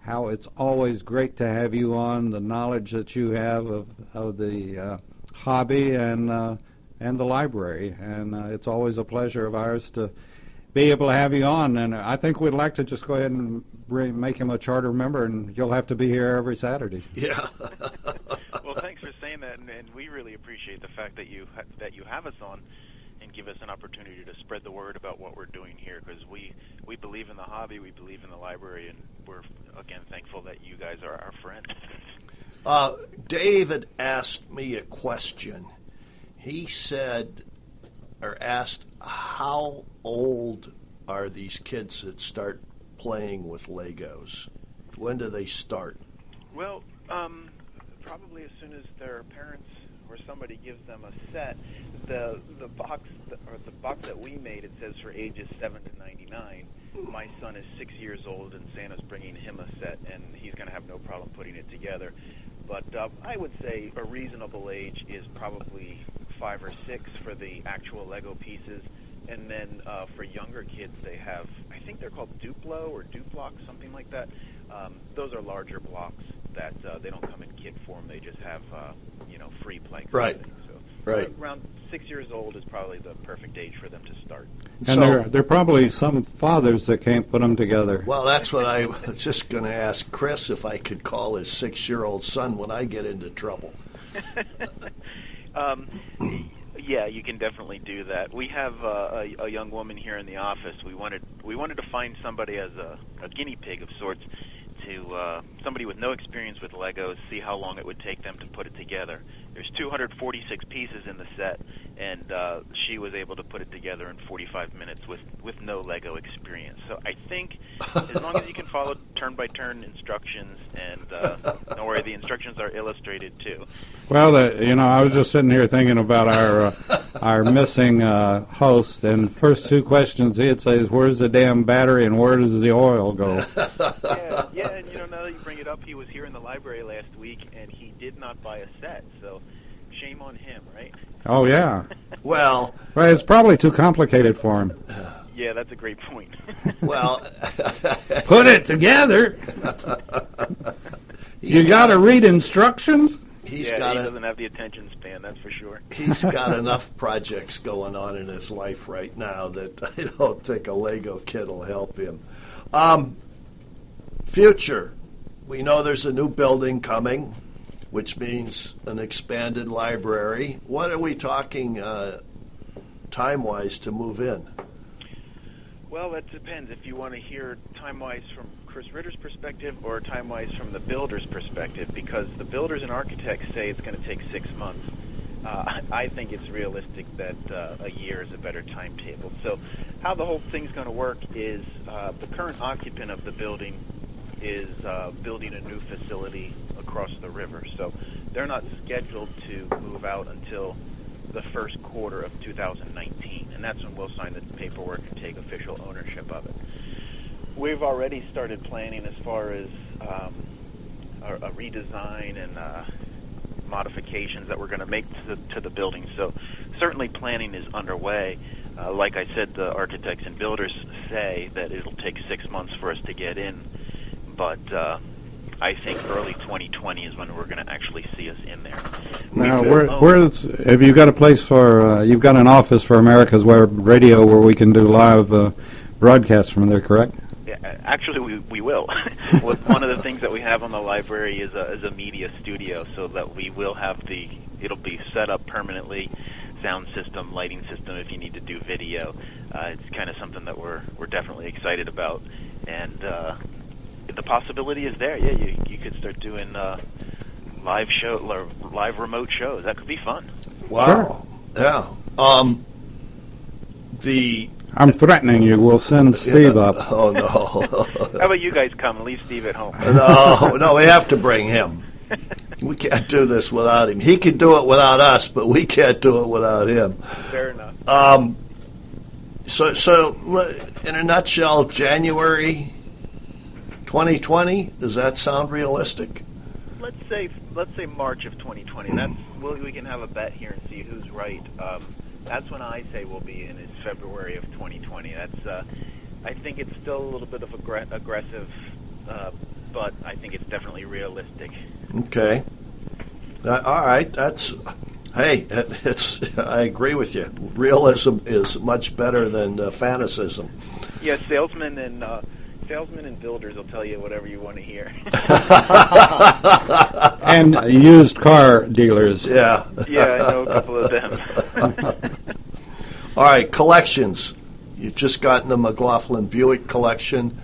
Speaker 2: how it's always great to have you on, the knowledge that you have of, of the uh, hobby and uh, and the library, and uh, it's always a pleasure of ours to be able to have you on. And I think we'd like to just go ahead and bring, make him a charter member, and you'll have to be here every Saturday.
Speaker 3: Yeah.
Speaker 5: well, thanks for saying that, and, and we really appreciate the fact that you ha- that you have us on and give us an opportunity to spread the word about what we're doing here because we we believe in the hobby, we believe in the library, and we're again thankful that you guys are our friends.
Speaker 3: Uh, David asked me a question. He said, or asked, how old are these kids that start playing with Legos? When do they start?
Speaker 5: Well, um, probably as soon as their parents or somebody gives them a set the the box or the box that we made it says for ages seven to ninety nine. My son is six years old, and Santa's bringing him a set, and he's going to have no problem putting it together. But uh, I would say a reasonable age is probably five or six for the actual Lego pieces. And then uh, for younger kids, they have I think they're called Duplo or Duplox, something like that. Um, those are larger blocks that uh, they don't come in kit form. They just have uh, you know free play.
Speaker 3: Right.
Speaker 5: So
Speaker 3: right.
Speaker 5: Around six years old is probably the perfect age for them to start.
Speaker 2: And
Speaker 3: So-
Speaker 2: there, there are probably some fathers that can't put them together.
Speaker 3: Well, that's what I was just going to ask Chris if I could call his six-year-old son when I get into trouble.
Speaker 5: Um, yeah, you can definitely do that. We have uh, a, a young woman here in the office. We wanted we wanted to find somebody as a, a guinea pig of sorts to uh, somebody with no experience with Legos, see how long it would take them to put it together. There's 246 pieces in the set, and uh, she was able to put it together in 45 minutes with with no Lego experience. So I think as long as you can follow turn-by-turn instructions, and uh, don't worry, the instructions are illustrated too.
Speaker 2: Well, the, you know, I was just sitting here thinking about our uh, our missing uh, host, and first two questions he'd say is, "Where's the damn battery and where does the oil go?"
Speaker 5: yeah, yeah, up, he was here in the library last week, and he did not buy a set, so shame on him, right?
Speaker 2: Oh yeah.
Speaker 3: Well,
Speaker 2: Well, it's probably too complicated for him.
Speaker 5: Yeah, that's a great point.
Speaker 3: well,
Speaker 2: Put it together. You got to read instructions.
Speaker 3: he's
Speaker 5: yeah,
Speaker 3: got
Speaker 5: he
Speaker 3: a,
Speaker 5: doesn't have the attention span, that's for sure.
Speaker 3: he's got enough projects going on in his life right now that I don't think a Lego kit will help him. Um, future, we know there's a new building coming, which means an expanded library. What are we talking uh, time wise to move in?
Speaker 5: Well, that depends if you want to hear time wise from Chris Ritter's perspective or time wise from the builder's perspective, because the builders and architects say it's going to take six months. Uh, I think it's realistic that uh, a year is a better timetable. So, how the whole thing's going to work is uh, the current occupant of the building is uh, building a new facility across the river. So, they're not scheduled to move out until the first quarter of 2019, and that's when we'll sign the paperwork and take official ownership of it. We've already started planning as far as um, a, a redesign and uh, modifications that we're going to make to the, to the building. So certainly planning is underway. Uh, like I said, the architects and builders say that it'll take six months for us to get in, but uh, I think early 2020 is when we're going to actually see us in there.
Speaker 2: Now, where, where's have you got a place for? Uh, you've got an office for America's Web Radio where we can do live uh, broadcasts from there, correct?
Speaker 5: Yeah, actually, we we will. One of the things that we have on the library is a is a media studio, so that we will have the it'll be set up permanently, sound system, lighting system. If you need to do video, uh, it's kind of something that we're we're definitely excited about, and uh, the possibility is there. Yeah, you you could start doing uh, live show or live remote shows. That could be fun.
Speaker 3: Wow. Yeah. Um, the
Speaker 2: I'm threatening you. We'll send Steve up.
Speaker 3: Oh no.
Speaker 5: How about you guys come and leave Steve at home?
Speaker 3: no, no, we have to bring him. We can't do this without him. He can do it without us, but we can't do it without him.
Speaker 5: Fair enough.
Speaker 3: Um, so, so in a nutshell, January 2020. Does that sound realistic?
Speaker 5: let's say let's say March of 2020. That's well, we can have a bet here and see who's right. Um, that's when I say we'll be in is February of 2020. That's uh, I think it's still a little bit of aggr- aggressive, uh, but I think it's definitely realistic.
Speaker 3: Okay. Uh, all right. That's. Hey, it- it's. I agree with you. Realism is much better than uh, fantasism.
Speaker 5: Yeah, salesmen and uh, salesmen and builders will tell you whatever you want to hear.
Speaker 2: and used car dealers.
Speaker 3: Yeah.
Speaker 5: yeah, I know a couple of them.
Speaker 3: All right, collections. You've just gotten the McLaughlin Buick collection.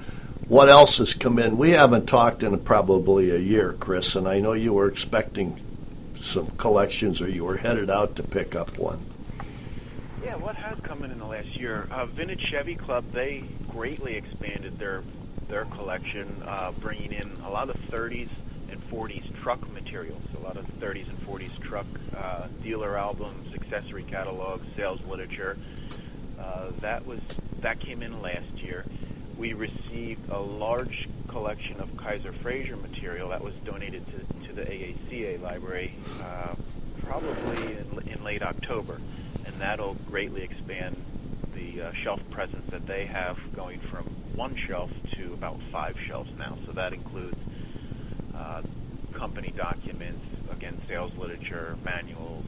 Speaker 3: What else has come in? We haven't talked in probably a year, Chris, and I know you were expecting some collections or you were headed out to pick up one.
Speaker 5: Yeah, what has come in in the last year? Uh, Vintage Chevy Club they greatly expanded their their collection, uh, bringing in a lot of 30s and 40s truck materials, a lot of 30s and 40s truck uh, dealer albums, accessory catalogs, sales literature. Uh, that was that came in last year. We received a large collection of Kaiser Frazer material that was donated to, to the AACA library, uh, probably in, in late October and that'll greatly expand uh, shelf presence that they have, going from one shelf to about five shelves now. So that includes uh, company documents, again, sales literature, manuals,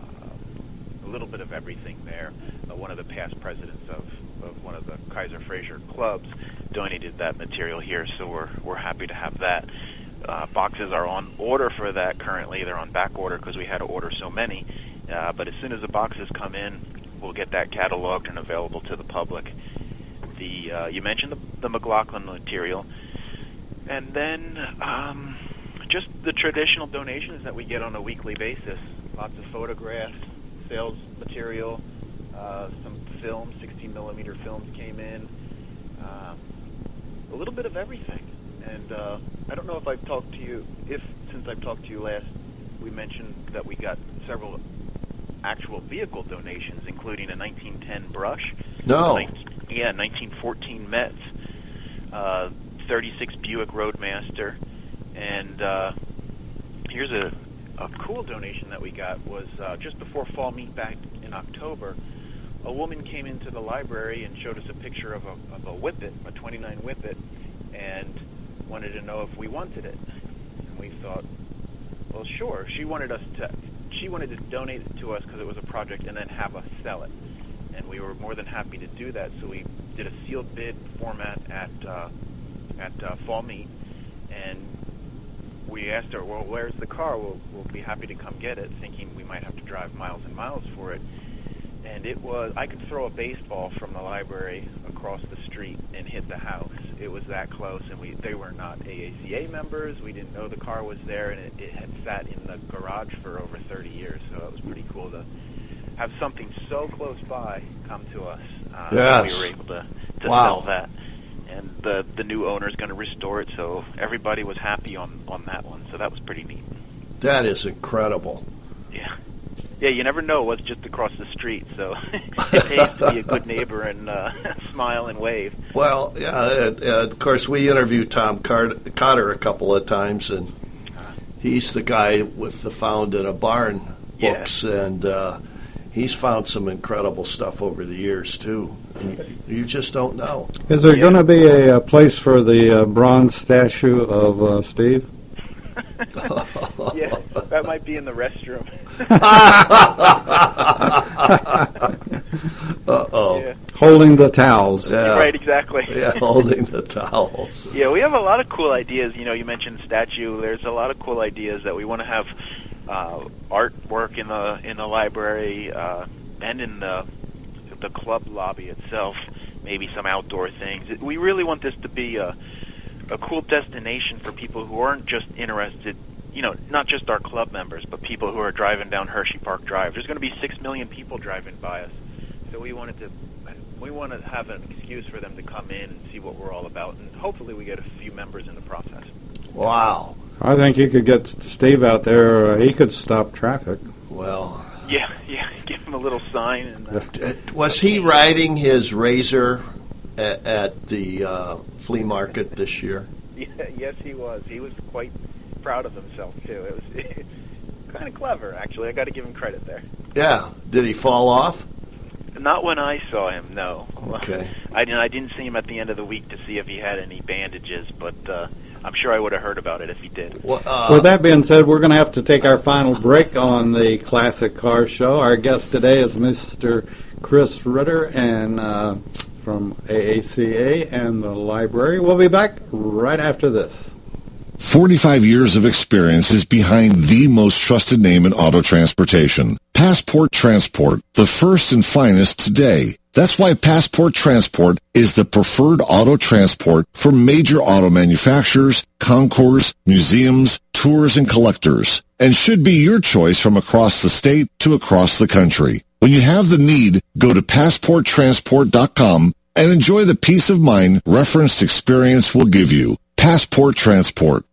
Speaker 5: uh, a little bit of everything there. Uh, one of the past presidents of, of one of the Kaiser Frazer clubs donated that material here, so we're we're happy to have that. Uh, boxes are on order for that currently. They're on back order because we had to order so many. Uh, but as soon as the boxes come in, we'll get that cataloged and available to the public. The uh, you mentioned the, the McLaughlin material, and then um, just the traditional donations that we get on a weekly basis. Lots of photographs, sales material, uh, some film, 16 millimeter films came in, um, a little bit of everything. And uh, I don't know if I've talked to you, if since I've talked to you last, we mentioned that we got several actual vehicle donations, including a 1910 Brush.
Speaker 3: No.
Speaker 5: 19, yeah, 1914 Metz, uh, 36 Buick Roadmaster, and uh, here's a, a cool donation that we got was uh, just before fall meet back in October. A woman came into the library and showed us a picture of a, of a Whippet, a 29 Whippet, and wanted to know if we wanted it. And we thought, well, sure. She wanted us to she wanted to donate it to us because it was a project and then have us sell it. And we were more than happy to do that. So we did a sealed bid format at uh, at uh, Fall Meet, and we asked her, "Well, where's the car? We'll, we'll be happy to come get it," thinking we might have to drive miles and miles for it. And it was I could throw a baseball from the library across the street and hit the house. It was that close, and we they were not AACA members. We didn't know the car was there, and it, it had sat in the garage for over 30 years. So it was pretty cool to have something so close by come to us. Uh,
Speaker 3: Yes.
Speaker 5: We were able to, to
Speaker 3: Wow.
Speaker 5: sell that, and the the new owner is going to restore it. So everybody was happy on on that one. So that was pretty neat.
Speaker 3: That is incredible.
Speaker 5: Yeah. Yeah, you never know what's just across the street, so it pays to be a good neighbor and uh, smile and wave.
Speaker 3: Well, yeah, uh, of course, we interviewed Tom Cotter a couple of times, and he's the guy with the Found in a Barn
Speaker 5: Yeah.
Speaker 3: books, and uh, he's found some incredible stuff over the years, too. And you, you just don't know.
Speaker 2: Is there going to be a, uh place for the uh, bronze statue of uh, Steve?
Speaker 5: Yeah, that might be in the restroom.
Speaker 3: Uh-oh.
Speaker 5: Yeah.
Speaker 2: Holding the towels.
Speaker 3: Yeah.
Speaker 5: Right, exactly.
Speaker 3: Yeah, holding the towels.
Speaker 5: Yeah, we have a lot of cool ideas. You know, you mentioned statue. There's a lot of cool ideas that we want to have uh, artwork in the in the library uh, and in the the club lobby itself. Maybe some outdoor things. We really want this to be a a cool destination for people who aren't just interested. You know, not just our club members, but people who are driving down Hershey Park Drive. There's going to be six million people driving by us, so we wanted to we want to have an excuse for them to come in and see what we're all about, and hopefully we get a few members in the process.
Speaker 3: Wow.
Speaker 2: I think you could get Steve out there. Uh, he could stop traffic.
Speaker 3: Well,
Speaker 5: Yeah, yeah. Give him a little sign, and uh,
Speaker 3: uh, was he riding his razor at, at the uh, flea market this year?
Speaker 5: yeah, yes, he was. He was quite proud of himself too. It was kind of clever, actually. I got to give him credit there.
Speaker 3: Yeah. Did he fall off?
Speaker 5: Not when I saw him, no.
Speaker 3: Okay.
Speaker 5: I didn't. I didn't see him at the end of the week to see if he had any bandages, but uh, I'm sure I would have heard about it if he did.
Speaker 3: Well, uh,
Speaker 2: With that being said, we're going to have to take our final break on the Classic Car Show. Our guest today is Mr. Chris Ritter and uh, from AACA and the library. We'll be back right after this.
Speaker 7: 45 years of experience is behind the most trusted name in auto transportation. Passport Transport, the first and finest today. That's why Passport Transport is the preferred auto transport for major auto manufacturers, concours, museums, tours, and collectors, and should be your choice from across the state to across the country. When you have the need, go to passporttransport.com and enjoy the peace of mind referenced experience will give you. Passport Transport.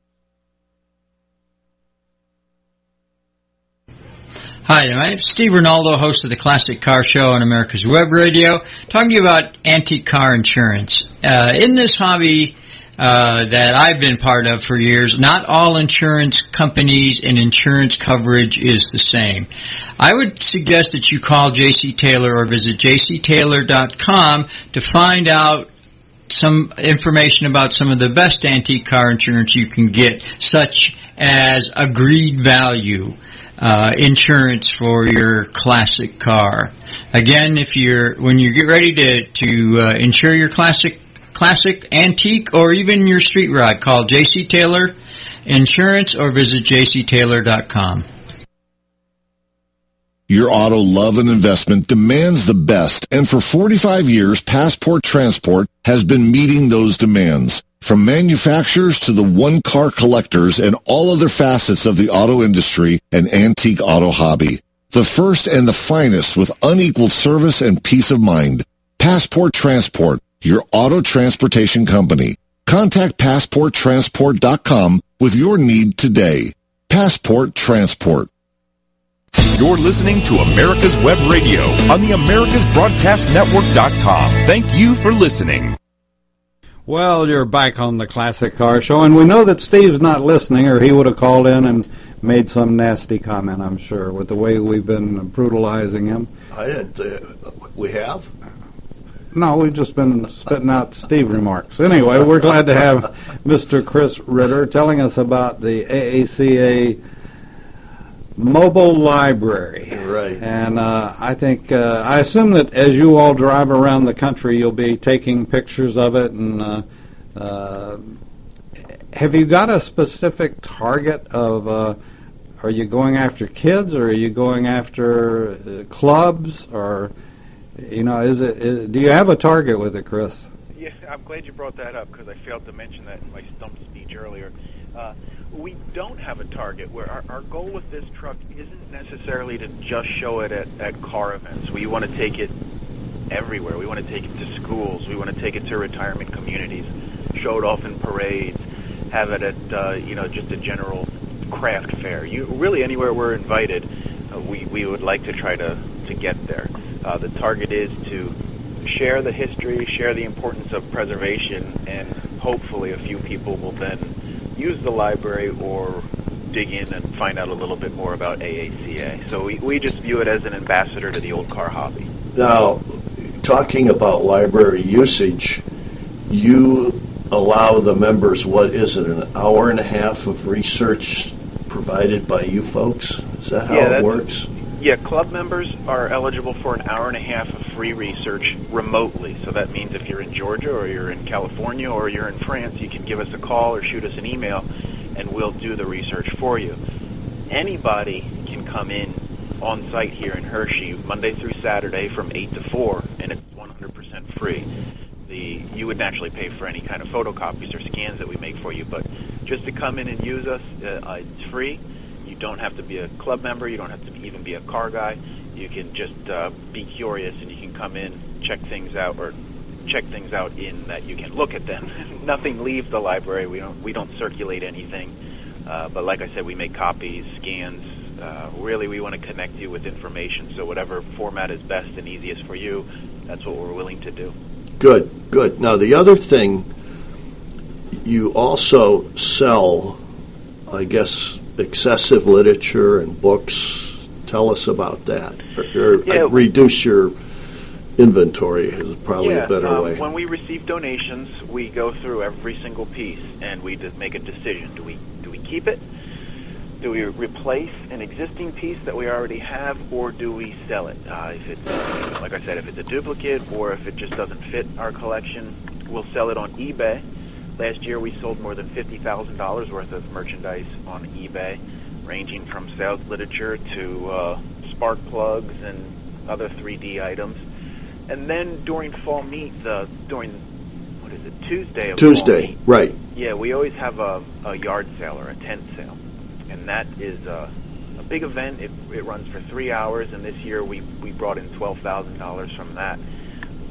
Speaker 6: Hi, I'm Steve Ronaldo, host of the Classic Car Show on America's Web Radio, talking to you about antique car insurance. Uh, in this hobby, uh, that I've been part of for years, not all insurance companies and insurance coverage is the same. I would suggest that you call JC Taylor or visit jctaylor.com to find out some information about some of the best antique car insurance you can get, such as agreed value. Uh, insurance for your classic car. Again, if you're when you get ready to to uh, insure your classic classic, antique, or even your street rod, call JC Taylor Insurance or visit jctaylor.com.
Speaker 7: Your auto love and investment demands the best, and for 45 years, Passport Transport has been meeting those demands. From manufacturers to the one-car collectors and all other facets of the auto industry and antique auto hobby. The first and the finest with unequaled service and peace of mind. Passport Transport, your auto transportation company. Contact PassportTransport.com with your need today. Passport Transport.
Speaker 8: You're listening to America's Web Radio on the AmericasBroadcastNetwork.com. Thank you for listening.
Speaker 2: Well, you're back on the Classic Car Show, and we know that Steve's not listening, or he would have called in and made some nasty comment, I'm sure, with the way we've been brutalizing him.
Speaker 3: I had, uh, we have?
Speaker 2: No, we've just been spitting out Steve remarks. Anyway, we're glad to have Mr. Chris Ritter telling us about the AACA mobile library.
Speaker 3: Right.
Speaker 2: And uh, I think, uh, I assume that as you all drive around the country, you'll be taking pictures of it. And uh, uh have you got a specific target of? Uh, are you going after kids, or are you going after uh, clubs, or you know, is it? Is, do you have a target with it, Chris?
Speaker 5: Yeah, I'm glad you brought that up because I failed to mention that in my stump speech earlier. Uh, we don't have a target. Where our, our goal with this truck isn't necessarily to just show it at, at car events. We want to take it everywhere. We want to take it to schools. We want to take it to retirement communities, show it off in parades, have it at uh, you know just a general craft fair. You really anywhere we're invited, uh, we we would like to try to to get there. Uh, the target is to share the history, share the importance of preservation, and hopefully a few people will then use the library or dig in and find out a little bit more about AACA. So we, we just view it as an ambassador to the old car hobby.
Speaker 3: Now, talking about library usage, you allow the members, what is it, an hour and a half of research provided by you folks? Is that how
Speaker 5: yeah,
Speaker 3: it works?
Speaker 5: Yeah, club members are eligible for an hour and a half of free research remotely. So that means if you're in Georgia or you're in California or you're in France, you can give us a call or shoot us an email and we'll do the research for you. Anybody can come in on site here in Hershey Monday through Saturday from 8 to 4 and it's 100% free. The you would naturally pay for any kind of photocopies or scans that we make for you, but just to come in and use us, uh, it's free don't have to be a club member. You don't have to even be a car guy. You can just uh, be curious and you can come in, check things out, or check things out in that you can look at them. Nothing leaves the library. We don't we don't circulate anything. Uh, but like I said, we make copies, scans. Uh, really, we want to connect you with information. So whatever format is best and easiest for you, that's what we're willing to do.
Speaker 3: Good, good. Now the other thing, you also sell, I guess, excessive literature and books. Tell us about that. Or, or
Speaker 5: yeah.
Speaker 3: reduce your inventory is probably
Speaker 5: yeah,
Speaker 3: a better
Speaker 5: um,
Speaker 3: way.
Speaker 5: When we receive donations, we go through every single piece and we make a decision. Do we do we keep it? Do we replace an existing piece that we already have, or do we sell it? Uh, if it's, uh, like I said, if it's a duplicate or if it just doesn't fit our collection, we'll sell it on eBay Last year, we sold more than $50,000 worth of merchandise on eBay, ranging from sales literature to uh, spark plugs and other 3D items. And then during fall meet, uh, during what is it Tuesday? Of
Speaker 3: Tuesday,
Speaker 5: meet,
Speaker 3: right?
Speaker 5: Yeah, we always have a, a yard sale or a tent sale, and that is uh, a big event. It, it runs for three hours, and this year we we brought in twelve thousand dollars from that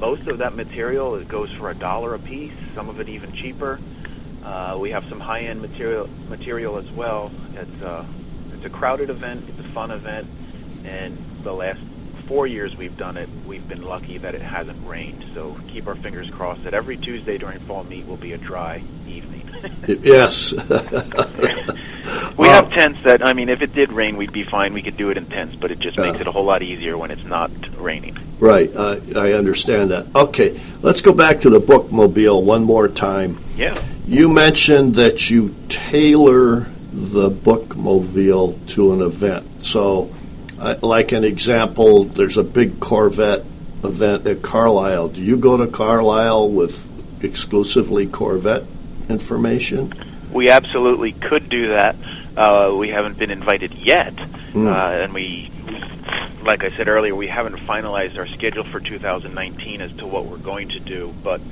Speaker 5: most of that material it goes for a dollar a piece. Some of it even cheaper. Uh, we have some high-end material material as well. It's a uh, it's a crowded event. It's a fun event, and the last four years we've done it, we've been lucky that it hasn't rained. So keep our fingers crossed that every Tuesday during fall meet will be a dry evening.
Speaker 3: Yes.
Speaker 5: we have tents that I mean, if it did rain, we'd be fine. We could do it in tents, but it just makes it a whole lot easier when it's not raining.
Speaker 3: Right, uh, I understand that. Okay, let's go back to the bookmobile one more time.
Speaker 5: Yeah.
Speaker 3: You mentioned that you tailor the bookmobile to an event. So, uh, like an example, there's a big Corvette event at Carlisle. Do you go to Carlisle with exclusively Corvette information?
Speaker 5: We absolutely could do that. Uh, we haven't been invited yet, mm. uh, and we, like I said earlier, we haven't finalized our schedule for 2019 as to what we're going to do. But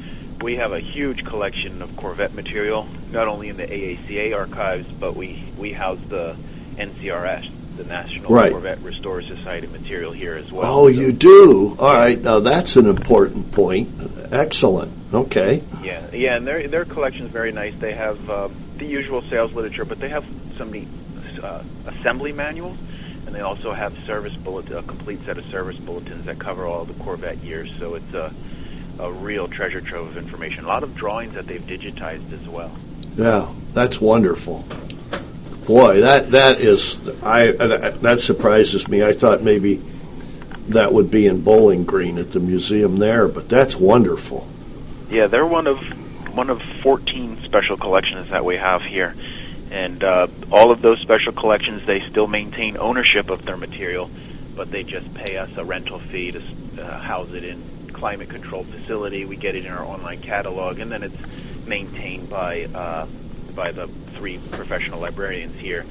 Speaker 5: we have a huge collection of Corvette material, not only in the AACA archives, but we we house the NCRS, the National
Speaker 3: right.
Speaker 5: Corvette Restore Society material here as well.
Speaker 3: Oh, so. you do? All right. Now that's an important point. Excellent. Okay.
Speaker 5: Yeah, yeah, and their their collection is very nice. They have uh, the usual sales literature, but they have some neat uh, assembly manuals, and they also have service bullet, a complete set of service bulletins that cover all the Corvette years. So it's a, a real treasure trove of information. A lot of drawings that they've digitized as well.
Speaker 3: Yeah, that's wonderful. Boy, that that is I that surprises me. I thought maybe that would be in Bowling Green at the museum there, but that's wonderful.
Speaker 5: Yeah, they're one of one of 14 special collections that we have here. And uh, all of those special collections, they still maintain ownership of their material, but they just pay us a rental fee to uh, house it in climate controlled facility. We get it in our online catalog, and then it's maintained by uh, by the three professional librarians here.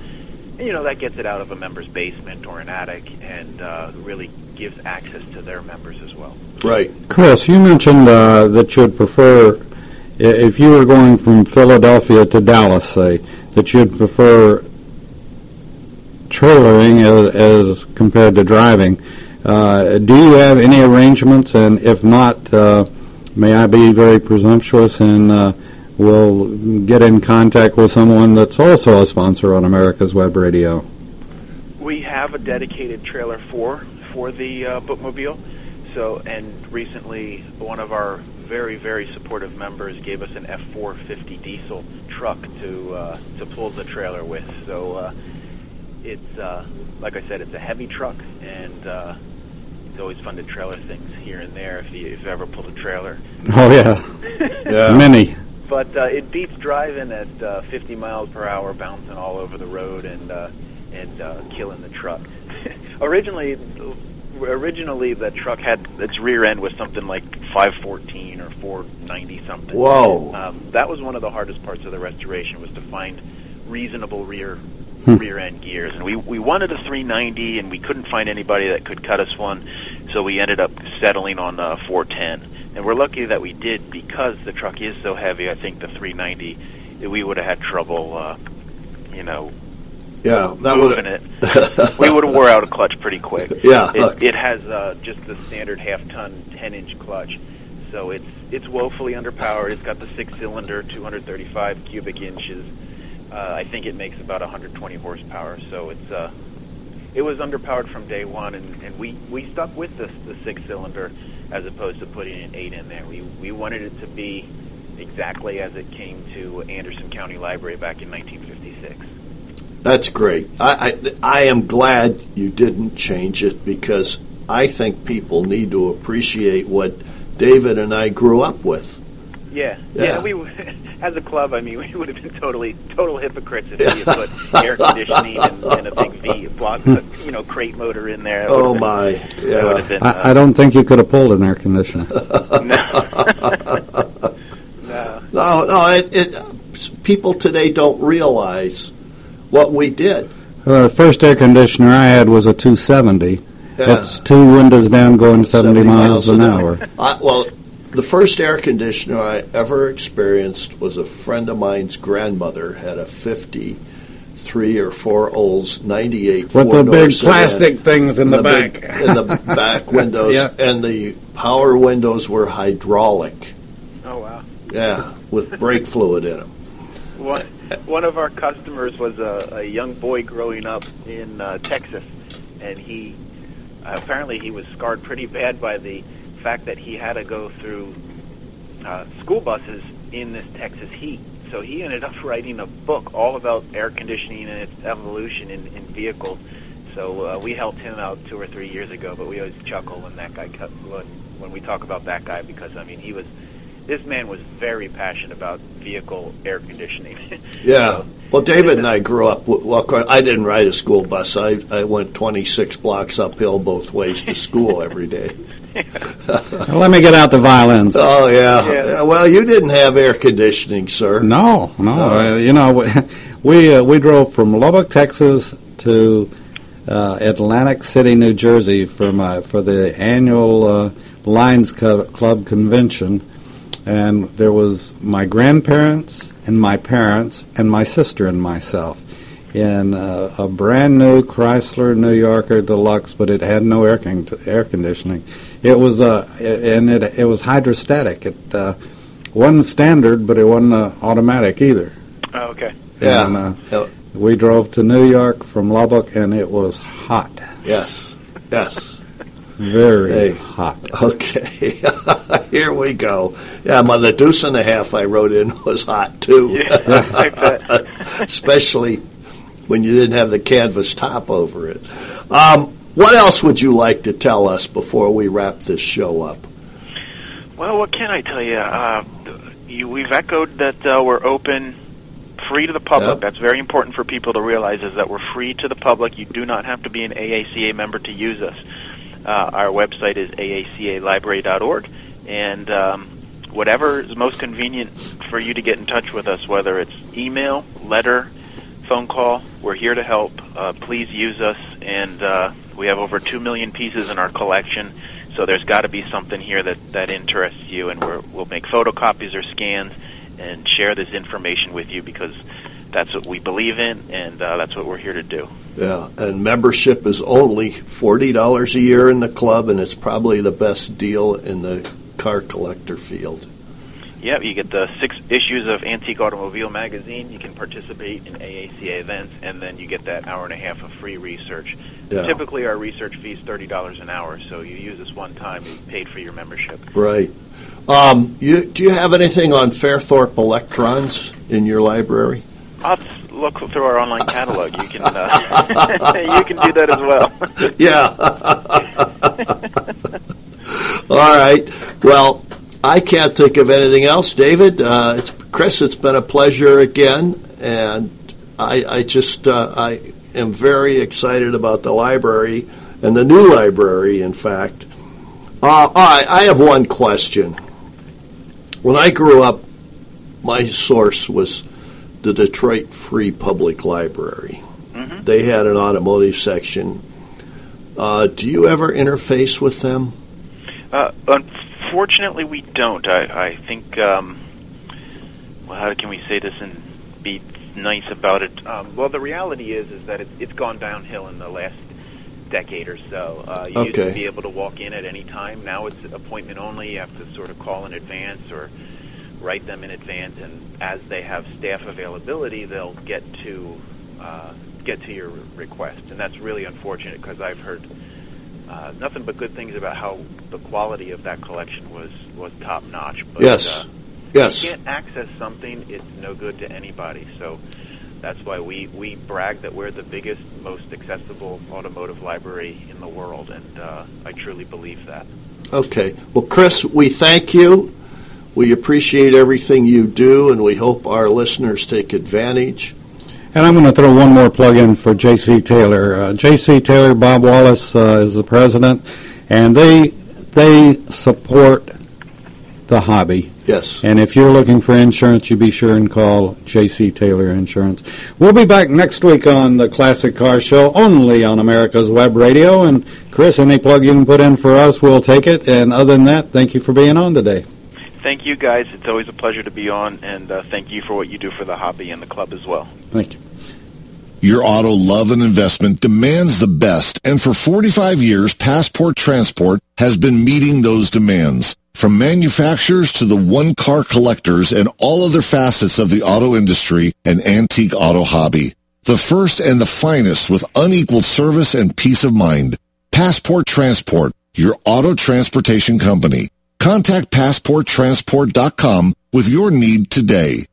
Speaker 5: And, you know that gets it out of a member's basement or an attic, and uh, really gives access to their members as well.
Speaker 3: Right,
Speaker 2: Chris. You mentioned uh, that you'd prefer if you were going from Philadelphia to Dallas, say that you'd prefer trailering as, as compared to driving. Uh, do you have any arrangements? And if not, uh, may I be very presumptuous and will get in contact with someone that's also a sponsor on America's Web Radio?
Speaker 5: We have a dedicated trailer for for the uh, bookmobile. So, and recently, one of our very, very supportive members gave us an F450 diesel truck to uh, to pull the trailer with. So uh, it's uh, like I said, it's a heavy truck, and uh, it's always fun to trailer things here and there if you, if you ever pulled a trailer.
Speaker 2: Oh yeah, yeah, many.
Speaker 5: But uh, it beats driving at uh, 50 miles per hour, bouncing all over the road and uh, and uh, killing the truck. Originally, originally the truck had its rear end was something like 514 or 490 something.
Speaker 3: Whoa!
Speaker 5: Um, that was one of the hardest parts of the restoration was to find reasonable rear hmm. rear end gears, and we we wanted a 390, and we couldn't find anybody that could cut us one, so we ended up settling on a 410. And we're lucky that we did because the truck is so heavy. I think the 390, we would have had trouble, uh, you know,
Speaker 3: yeah,
Speaker 5: that moving it. we would have wore out a clutch pretty quick.
Speaker 3: Yeah,
Speaker 5: it, it has uh, just the standard half ton, ten inch clutch, so it's it's woefully underpowered. It's got the six cylinder, 235 cubic inches. Uh, I think it makes about 120 horsepower. So it's uh, it was underpowered from day one, and, and we we stuck with the the six cylinder as opposed to putting an eight in there. We we wanted it to be exactly as it came to Anderson County Library back in 1956.
Speaker 3: That's great. I, I, I am glad you didn't change it because I think people need to appreciate what David and I grew up with.
Speaker 5: Yeah, yeah. yeah we as a club, I mean, we would have been totally total hypocrites if we had put air conditioning and, and a big V block, you know, crate motor in there.
Speaker 3: oh been, my!
Speaker 2: Yeah. Been, uh, I, I, don't think you could have pulled an air conditioner.
Speaker 5: no.
Speaker 3: no, no, no. It, it, people today don't realize what we did.
Speaker 2: Uh, the first air conditioner I had was a 270. Yeah. That's two windows down going 70, 70 miles, miles, an, hour. hour.
Speaker 3: I, well, the first air conditioner I ever experienced was a friend of mine's grandmother had a 53 or 4 Olds 98
Speaker 2: With the big plastic things in,
Speaker 3: in
Speaker 2: the, the, back.
Speaker 3: Big, in the back windows. yeah. And the power windows were hydraulic.
Speaker 5: Oh, wow.
Speaker 3: Yeah, with brake fluid in them.
Speaker 5: What? one of our customers was a, a young boy growing up in uh, Texas, and he apparently he was scarred pretty bad by the fact that he had to go through uh, school buses in this Texas heat. So he ended up writing a book all about air conditioning and its evolution in, in vehicles. So uh, we helped him out two or three years ago, but we always chuckle when that guy when when we talk about that guy because I mean he was this man was very passionate about vehicle air conditioning.
Speaker 3: yeah. So, well, David and I grew up. Well, I didn't ride a school bus. I I went 26 blocks uphill both ways to school every day.
Speaker 2: well, let me get out the violins.
Speaker 3: Oh yeah. yeah. Well, you didn't have air conditioning, sir.
Speaker 2: No, no. Uh, you know, we uh, we drove from Lubbock, Texas, to uh, Atlantic City, New Jersey, for my for the annual uh, Lions Club convention and there was my grandparents and my parents and my sister and myself in uh, a brand new Chrysler New Yorker Deluxe, but it had no air, con- air conditioning. It was uh, and it it was hydrostatic. It uh, wasn't standard, but it wasn't uh, automatic either.
Speaker 5: Oh, okay.
Speaker 3: Yeah.
Speaker 2: And, uh, we drove to New York from Lubbock, and it was hot.
Speaker 3: Yes. Yes.
Speaker 2: Very hey, hot.
Speaker 3: Okay, here we go. Yeah, my the deuce and a half I rode in was hot too.
Speaker 5: Yeah,
Speaker 3: Especially when you didn't have the canvas top over it. Um, what else would you like to tell us before we wrap this show up?
Speaker 5: Well, what can I tell you? Uh, you we've echoed that uh, we're open free to the public. Yep. That's very important for people to realize is that we're free to the public. You do not have to be an AACA member to use us. Uh, our website is aacalibrary.org, and um, whatever is most convenient for you to get in touch with us, whether it's email, letter, phone call, we're here to help. Uh, please use us, and uh, we have over two million pieces in our collection. So there's got to be something here that, that interests you, and we will make photocopies or scans and share this information with you because that's what we believe in, and uh, that's what we're here to do.
Speaker 3: Yeah, and membership is only forty dollars a year in the club, and it's probably the best deal in the car collector field.
Speaker 5: Yeah, you get the six issues of Antique Automobile magazine. You can participate in AACA events, and then you get that hour and a half of free research. Yeah. Typically, our research fee is thirty dollars an hour, so you use this one time, you paid for your membership.
Speaker 3: Right. Um, you, do you have anything on Fairthorpe electrons in your library?
Speaker 5: I'll look through our online catalog. You can uh, you can do that as well.
Speaker 3: yeah. All right. Well, I can't think of anything else, David. Uh, it's Chris. It's been a pleasure again, and I, I just uh, I am very excited about the library and the new library. In fact, uh, right. I have one question. When I grew up, my source was the Detroit Free Public Library. Mm-hmm. They had an automotive section. Uh, do you ever interface with them?
Speaker 5: Uh, unfortunately, we don't. I, I think. Um, well, how can we say this and be nice about it? Um, well, the reality is is that it, it's gone downhill in the last decade or so. Uh, you
Speaker 3: okay.
Speaker 5: used to be able to walk in at any time. Now it's appointment only. You have to sort of call in advance or write them in advance, and as they have staff availability, they'll get to uh, get to your request, and that's really unfortunate because I've heard uh, nothing but good things about how the quality of that collection was was top notch.
Speaker 3: But, yes, uh, yes.
Speaker 5: You can't access something; it's no good to anybody. So that's why we we brag that we're the biggest, most accessible automotive library in the world, and uh, I truly believe that.
Speaker 3: Okay. Well, Chris, we thank you. We appreciate everything you do, and we hope our listeners take advantage.
Speaker 2: And I'm going to throw one more plug in for J.C. Taylor. Uh, J.C. Taylor, Bob Wallace uh, is the president, and they they support the hobby.
Speaker 3: Yes.
Speaker 2: And if you're looking for insurance, you be sure and call J.C. Taylor Insurance. We'll be back next week on the Classic Car Show, only on America's Web Radio. And Chris, any plug you can put in for us, we'll take it. And other than that, thank you for being on today
Speaker 5: thank you guys. It's always a pleasure to be on, and uh, thank you for what you do for the hobby and the club as well.
Speaker 2: Thank you.
Speaker 7: Your auto love and investment demands the best, and for 45 years, Passport Transport has been meeting those demands. From manufacturers to the one-car collectors and all other facets of the auto industry and antique auto hobby. The first and the finest with unequaled service and peace of mind. Passport Transport, your auto transportation company. Contact PassportTransport.com with your need today.